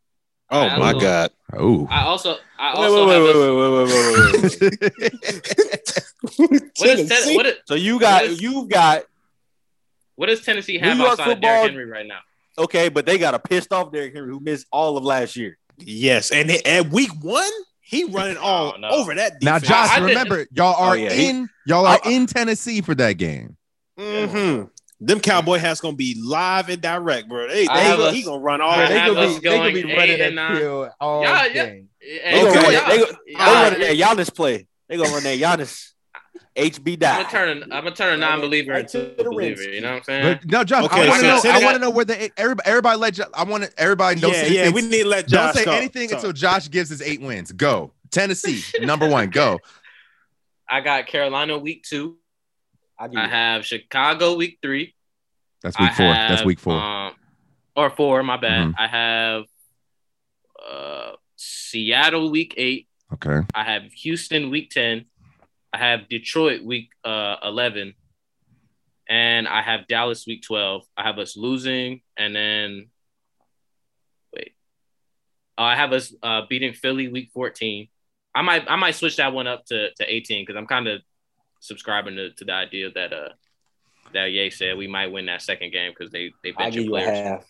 Oh I my god. Oh. I also I also wait, have wait, wait, wait, wait, wait, wait, wait. [laughs] what is ten, what, is, So you got What is- you've got what does Tennessee have outside of Derrick Henry right now? Okay, but they got a pissed off Derrick Henry who missed all of last year. Yes, and at week one, he running all Oh, no. over that. Now. Josh, I did- remember, y'all are Oh, yeah, he- in y'all are I- in Tennessee for that game. Mm-hmm. Them cowboy hats gonna be live and direct, bro. They, they gonna, us- he gonna run all. They gonna us be, they gonna be running eight that and nine. kill all Yeah, yeah. game. They Hey, gonna Okay, run yeah. that, they, go- they y'all- running that Giannis play. They gonna run that Giannis HB I'm gonna turn a, I'm gonna turn a non-believer Right into a believer. rim. You know what I'm saying? But no, Josh, Okay, I want to so know. I want to know where the everybody, everybody let. Jo- I want to everybody don't yeah, say yeah. anything. We need to let don't Josh say talk. anything Talk. until Josh gives his eight wins. Go Tennessee, number one. Go. [laughs] I got Carolina week two. I I have Chicago week three. That's week I four. That's week four. Um, or four, my bad. Mhm. I have uh, Seattle week eight. okay. I have Houston week 10. I have Detroit week uh, 11. And I have Dallas week 12. I have us losing. And then, wait. Uh, I have us uh, beating Philly week 14. I might I might switch that one up to, to 18 because I'm kind of subscribing to, to the idea that uh that Ye said we might win that second game because they they I bench give your you a players. half.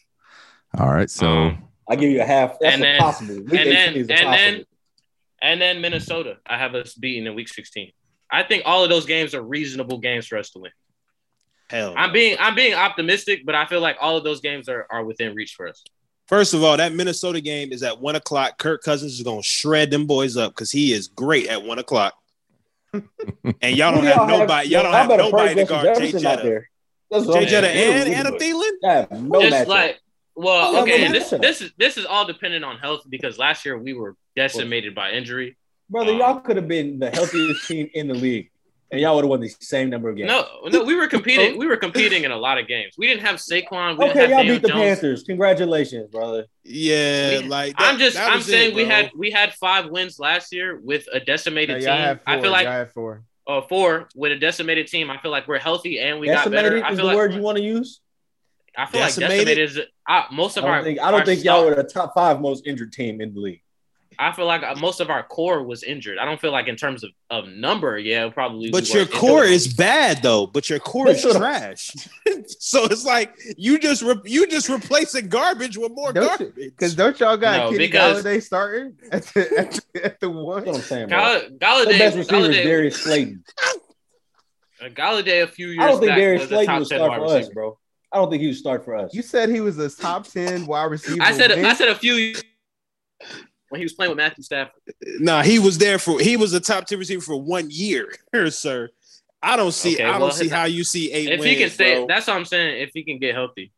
All right. So Um, I give you a half. That's And a then- possible. Week and then 18 is a and then and then Minnesota. I have us beating in week 16. I think all of those games are reasonable games for us to win. Hell, I'm no. being I'm being optimistic, but I feel like all of those games are, are within reach for us. First of all, that Minnesota game is at one o'clock. Kirk Cousins is gonna shred them boys up because he is great at one o'clock. [laughs] and y'all don't have nobody. Y'all don't have better nobody to first guard Justin Jay Jefferson out Jetta. there. That's Jay I'm Jetta and Yeah, Adam Thielen. Yeah, no Just like well, okay, this this is this is all dependent on health because last year we were decimated by injury. Brother, um, y'all could have been the healthiest team in the league, and y'all would have won the same number of games. No, no, we were competing. We were competing in a lot of games. We didn't have Saquon. We Okay, didn't y'all have Daniel beat the Jones. Panthers. Congratulations, brother. Yeah, We- like that- I'm just that I'm saying it, we had we had five wins last year with a Yeah, decimated y'all team. four. I feel like y'all had four. uh, four with a decimated team. I feel like we're healthy and we got Decimated better. I is the like word you want to use. I feel Decimated? like decimated is uh, most of don't our. think I don't our think y'all stock- were the top five most injured team in the league. I feel like uh, most of our core was injured. I don't feel like in terms of, of number, yeah, probably. But we your core injured. is bad though. But your core is [laughs] trash. [laughs] so it's like you just re- you just replacing garbage with more Don't garbage. Because don't y'all got No, Kenny because- Golladay starting at the, at the, at the one? That's what I'm saying, bro. Gall- The best Golladay. receiver is Golladay, Darius Slayton. [laughs] uh, Golladay a few years I don't think back Darius was Slayton top would start wide for us, bro. I don't think he would start for us. You said he was a top ten wide receiver. I said I said a few when he was playing with Matthew Stafford. Nah, he was there for he was a top ten receiver for one year, [laughs] sir. I don't see Okay, I don't well, see how you see eight If wins. he can stay, bro. that's what I'm saying. If he can get healthy,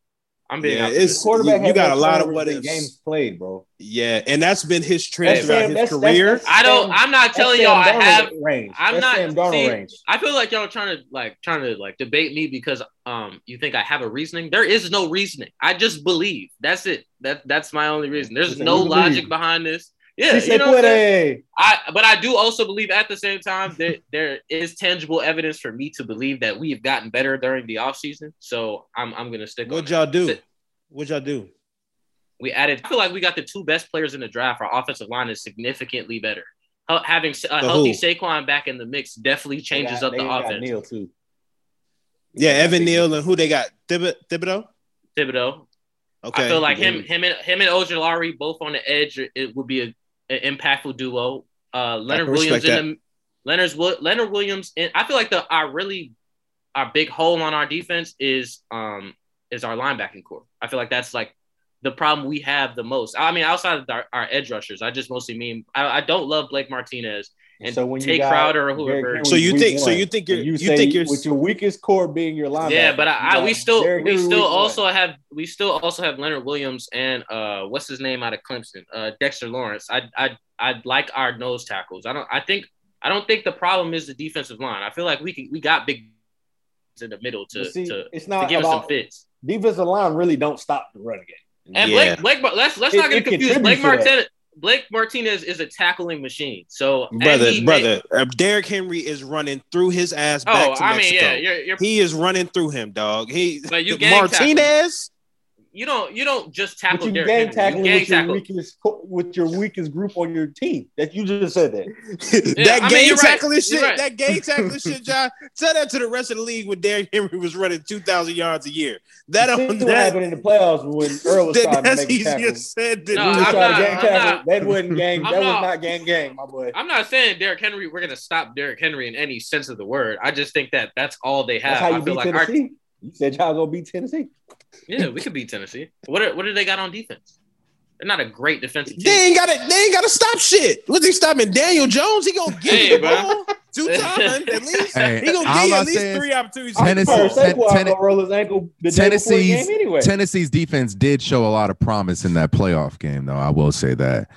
I'm being Yeah, it's- quarterback you has got a lot of turnovers what games played, bro. yeah, and that's been his trend That's throughout Sam- his that's- career. that's- I don't. Sam- I'm not telling y'all. I have. range. I'm That's not- Sam Darnold see, range. I feel like y'all are trying to like trying to like debate me because um you think I have a reasoning. There is no reasoning. I just believe. That's it. That that's my only reason. There's no logic behind this. Yeah, He you know what I'm. I but I do also believe at the same time that there is tangible evidence for me to believe that we have gotten better during the offseason. So I'm I'm gonna stick on What'd that. y'all do? Sit- What'd y'all do? We added. I feel like we got the two best players in the draft. Our offensive line is significantly better. Hel- Having a The healthy who? Saquon back in the mix definitely changes They up got- the got offense. Neal too. Yeah, Evan Neal and who they got? Thib- Thibodeaux? Thibodeaux. Okay. I feel like him, him and him and Ojulari both on the edge. It would be a, an impactful duo. Uh, Leonard Williams in the Leonard's Leonard Williams. And I feel like the our really our big hole on our defense is um is our linebacking core. I feel like that's like the problem we have the most. I mean, outside of our, our edge rushers, I just mostly mean I, I don't love Blake Martinez. And so when you take got Crowder or whoever. Henry So you week think- so you think you're- you, you think you're- with your weakest core being your linebacker. Yeah, but I, I we still Derrick we still week one. also have we still also have Leonard Williams and uh what's his name out of Clemson uh Dexter Lawrence. I I I like our nose tackles. I don't I think I don't think the problem is the defensive line. I feel like we can we got big in the middle to see, to, it's to not give us some about fits. defensive line. Really don't stop the run game. And Yeah. Blake, Blake, let's let's It- not get confused. contributes Blake to that. Martinez, Blake Martinez is a tackling machine. So brother, he brother, uh, Derrick Henry is running through his ass back oh, to I Mexico. mean, yeah, you're, you're he is running through him, dog. He gang [laughs] Martinez. You don't you don't just But tackle you Derrick gang Henry. tackling You gang with your tackle. weakest with your weakest group on your team. That you just said that. [laughs] that I mean, game you're right. tackling shit. Right. That game tackling shit, John. [laughs] Tell that to the rest of the league when Derrick Henry was running two thousand yards a year. That See on what that, happened in the playoffs when [laughs] Earl was that trying to make a easier tackle. said than No, We I'm was not- gang tackle. that wasn't gang. I'm that was not- not gang gang, my boy. I'm not saying Derrick Henry. We're gonna stop Derrick Henry in any sense of the word. I just think that that's all they have. That's how I feel beat like our, Tennessee. You said y'all gonna beat Tennessee. yeah, we could beat Tennessee. What are, what do they got on defense? They're not a great defensive team. They ain't got to. They ain't got to stop shit. What's he stopping? Daniel Jones. He gonna give Hey, you the bro. ball two times at least. Hey, he gonna all give you at least saying three opportunities. Tennessee- First, Ten- Saquon Ten- gonna roll his ankle the day before Tennessee's game anyway. Tennessee's defense did show a lot of promise in that playoff game, though. I will say that.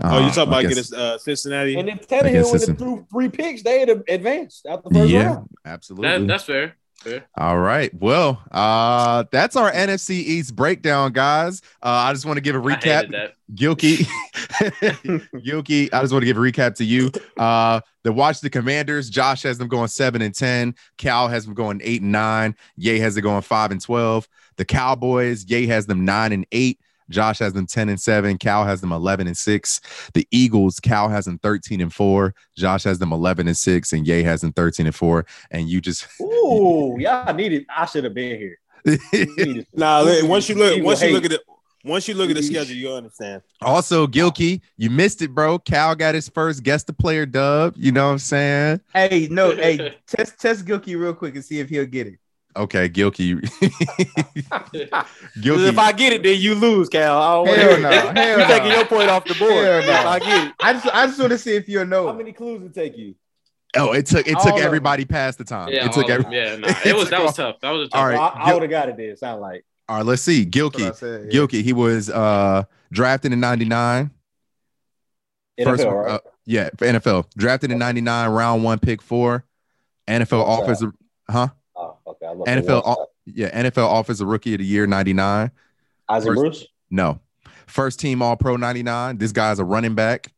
Oh, you Uh, talking about against- getting uh, Cincinnati? and if I guess Tannehill would have threw three picks, they'd have advanced out the first Yeah, round. absolutely. That, that's fair. Fair. All right. Well, uh, that's our NFC East breakdown, guys. Uh, I just want to give a recap. Gilkey, [laughs] [laughs] Gilkey, I just want to give a recap to you. Uh, the watch the Commanders. Josh has them going seven and ten. Cal has them going eight and nine. Yay has it going five and twelve. The Cowboys. Yay has them nine and eight. Josh has them 10 and 7. Cal has them 11 and 6. The Eagles, Cal has them 13 and 4. Josh has them 11 and 6. And Ye has them 13 and 4. And you just [laughs] Ooh, y'all needed. I should have been here. [laughs] Nah, once you look, once you look at it, once you look at the schedule, you'll understand. also Gilkey, you missed it, bro. Cal got his first guest the player dub. You know what I'm saying? Hey, no, hey, [laughs] test test Gilkey real quick and see if he'll get it. Okay, Gilkey. [laughs] If I get it, then you lose, Cal. I don't want Hell to no, hell You taking no. your point off the board. Hell no. If I get it. I just I just want to see if you'll know. How many clues would take you? Oh, it took it All took of everybody past the time. Yeah, it took all every, yeah, [laughs] nah, it it was took that all- was tough. That was a tough. All right, I, I would have got it. Then sound like All right, let's see. That's what I Gilkey. said, yeah. Gilkey, he was uh drafted in 99. NFL, First, right? uh, yeah, for NFL. Drafted in 99, round one, pick four. NFL What's offensive, huh? Okay. I love NFL, o- yeah, NFL offensive rookie of the year, 99. Isaac first- Bruce. No. First team all pro 99. This guy's a running back,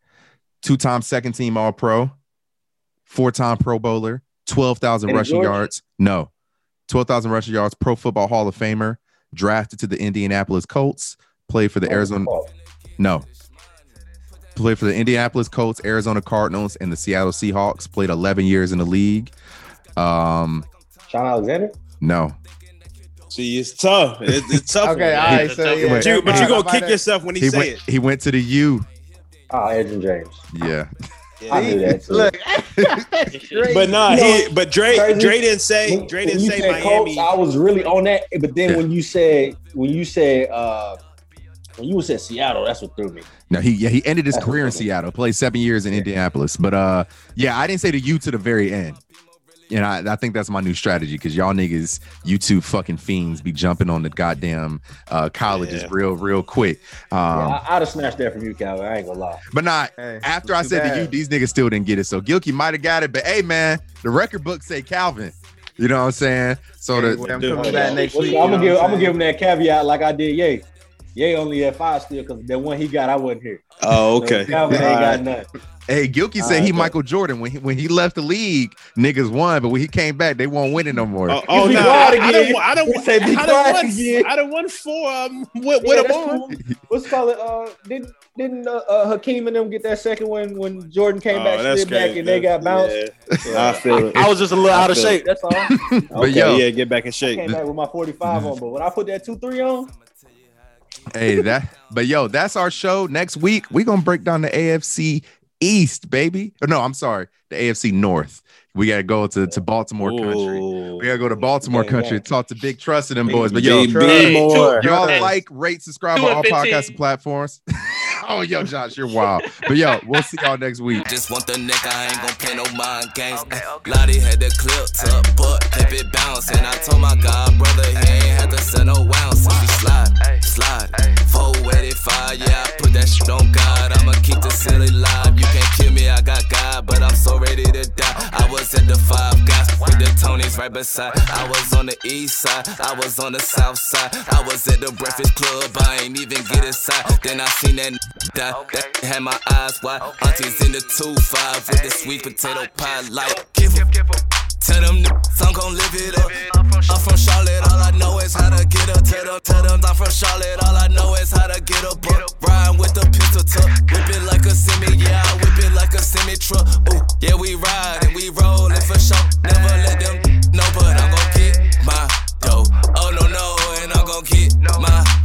two time second team all pro, four time pro bowler, 12,000 rushing George? yards. No. 12,000 rushing yards, pro football Hall of Famer, drafted to the Indianapolis Colts, played for the Arizona. Oh, No. Played for the Indianapolis Colts, Arizona Cardinals, and the Seattle Seahawks. Played 11 years in the league. Um, Shaun Alexander. no. See, it's tough. It, it's [laughs] tough. Okay, all one. right, so yeah, But you, but you that's gonna fine. kick yourself when he, He say went it. he went to the U. Ah, Edgerrin James. Yeah. I knew that. Too. Look, [laughs] [laughs] But nah, You know, he, but Dre, crazy? Dre didn't say, When- Dre didn't say Miami. Colts, I was really on that. But then Yeah. when you said when you said uh when you said Seattle, that's what threw me. No, he yeah, he ended his That's career in Seattle, played seven years in Indianapolis. But uh yeah, I didn't say the U to the very end. You know, I, I think that's my new strategy because y'all niggas, YouTube fucking fiends, be jumping on the goddamn uh colleges Yeah. real, real quick. Um, yeah, I, I'd have snatched that from you, Calvin. I ain't gonna lie. but not Hey, after I said the bad. U, these niggas still didn't get it. So Gilkey might have got it, but hey man, the record book say Calvin. You know what I'm saying? So Hey, the, well, I'm Dude, coming back next week. I'm gonna know give I'm gonna give him that caveat like I did Yay. Yay only had five still because the one he got I wasn't here. Oh, So okay. Calvin ain't got none. Hey, Gilkey said right, he but- Michael Jordan when he when he left the league, niggas won, but when he came back, they won't win it no more. Oh, oh no, quiet I, I don't, I don't, He said be I don't quiet want, again. I don't want four um, with, Yeah, with a that's ball. cool. What's it? Uh, didn't didn't uh, uh, Hakeem and them get that second one when Jordan came back, Oh, that's slid back, crazy. and they got bounced? Yeah. I feel it. I was just a little out of feel it. shape. That's all. [laughs] But yo, yeah, get back in I shape. came back with my 45 on, but when I put that two three on, hey, that but yo, that's our show. Next week, we gonna break down the AFC East, baby. Or no, I'm sorry, the AFC North. We gotta go to, to Baltimore country. We gotta go to Baltimore Yeah, country yeah. talk to Big Trust and them boys. But yo, Big Hey, more. y'all Hey, like, rate, subscribe on all 15. podcasting platforms. [laughs] oh, yo, Josh, you're wild. But yo, we'll see y'all next week. Just want the neck, I ain't gon' play no mind games. Lottie had the clip tuck, but kept it bounce. And I told my god brother he ain't had to send no ounce. If he slide, slide. 485, yeah, I put that shit on God. I'ma keep the silly live. You can't kill me, I got God, but I'm so ready to die. I was at the five guys with the Tonys right beside. I was on the east side, I was on the south side. I was at the breakfast club, I ain't even get inside. Then I seen that die, that had my eyes wide. Aunties in the 2-5 with the sweet potato pie, like give 'em. Tell them niggas I'm gon' live it up. I'm from Charlotte, all I know is how to get up. Tell them, tell them I'm from Charlotte, all I know is how to get up. Ryan with the pistol tuck, whip it like a semi, yeah, I whip it like a semi truck. Ooh, yeah, we ride and we rollin' for sure. Never let them know, but I'm gon' get my dough. Oh no no, and I'm gon' get my.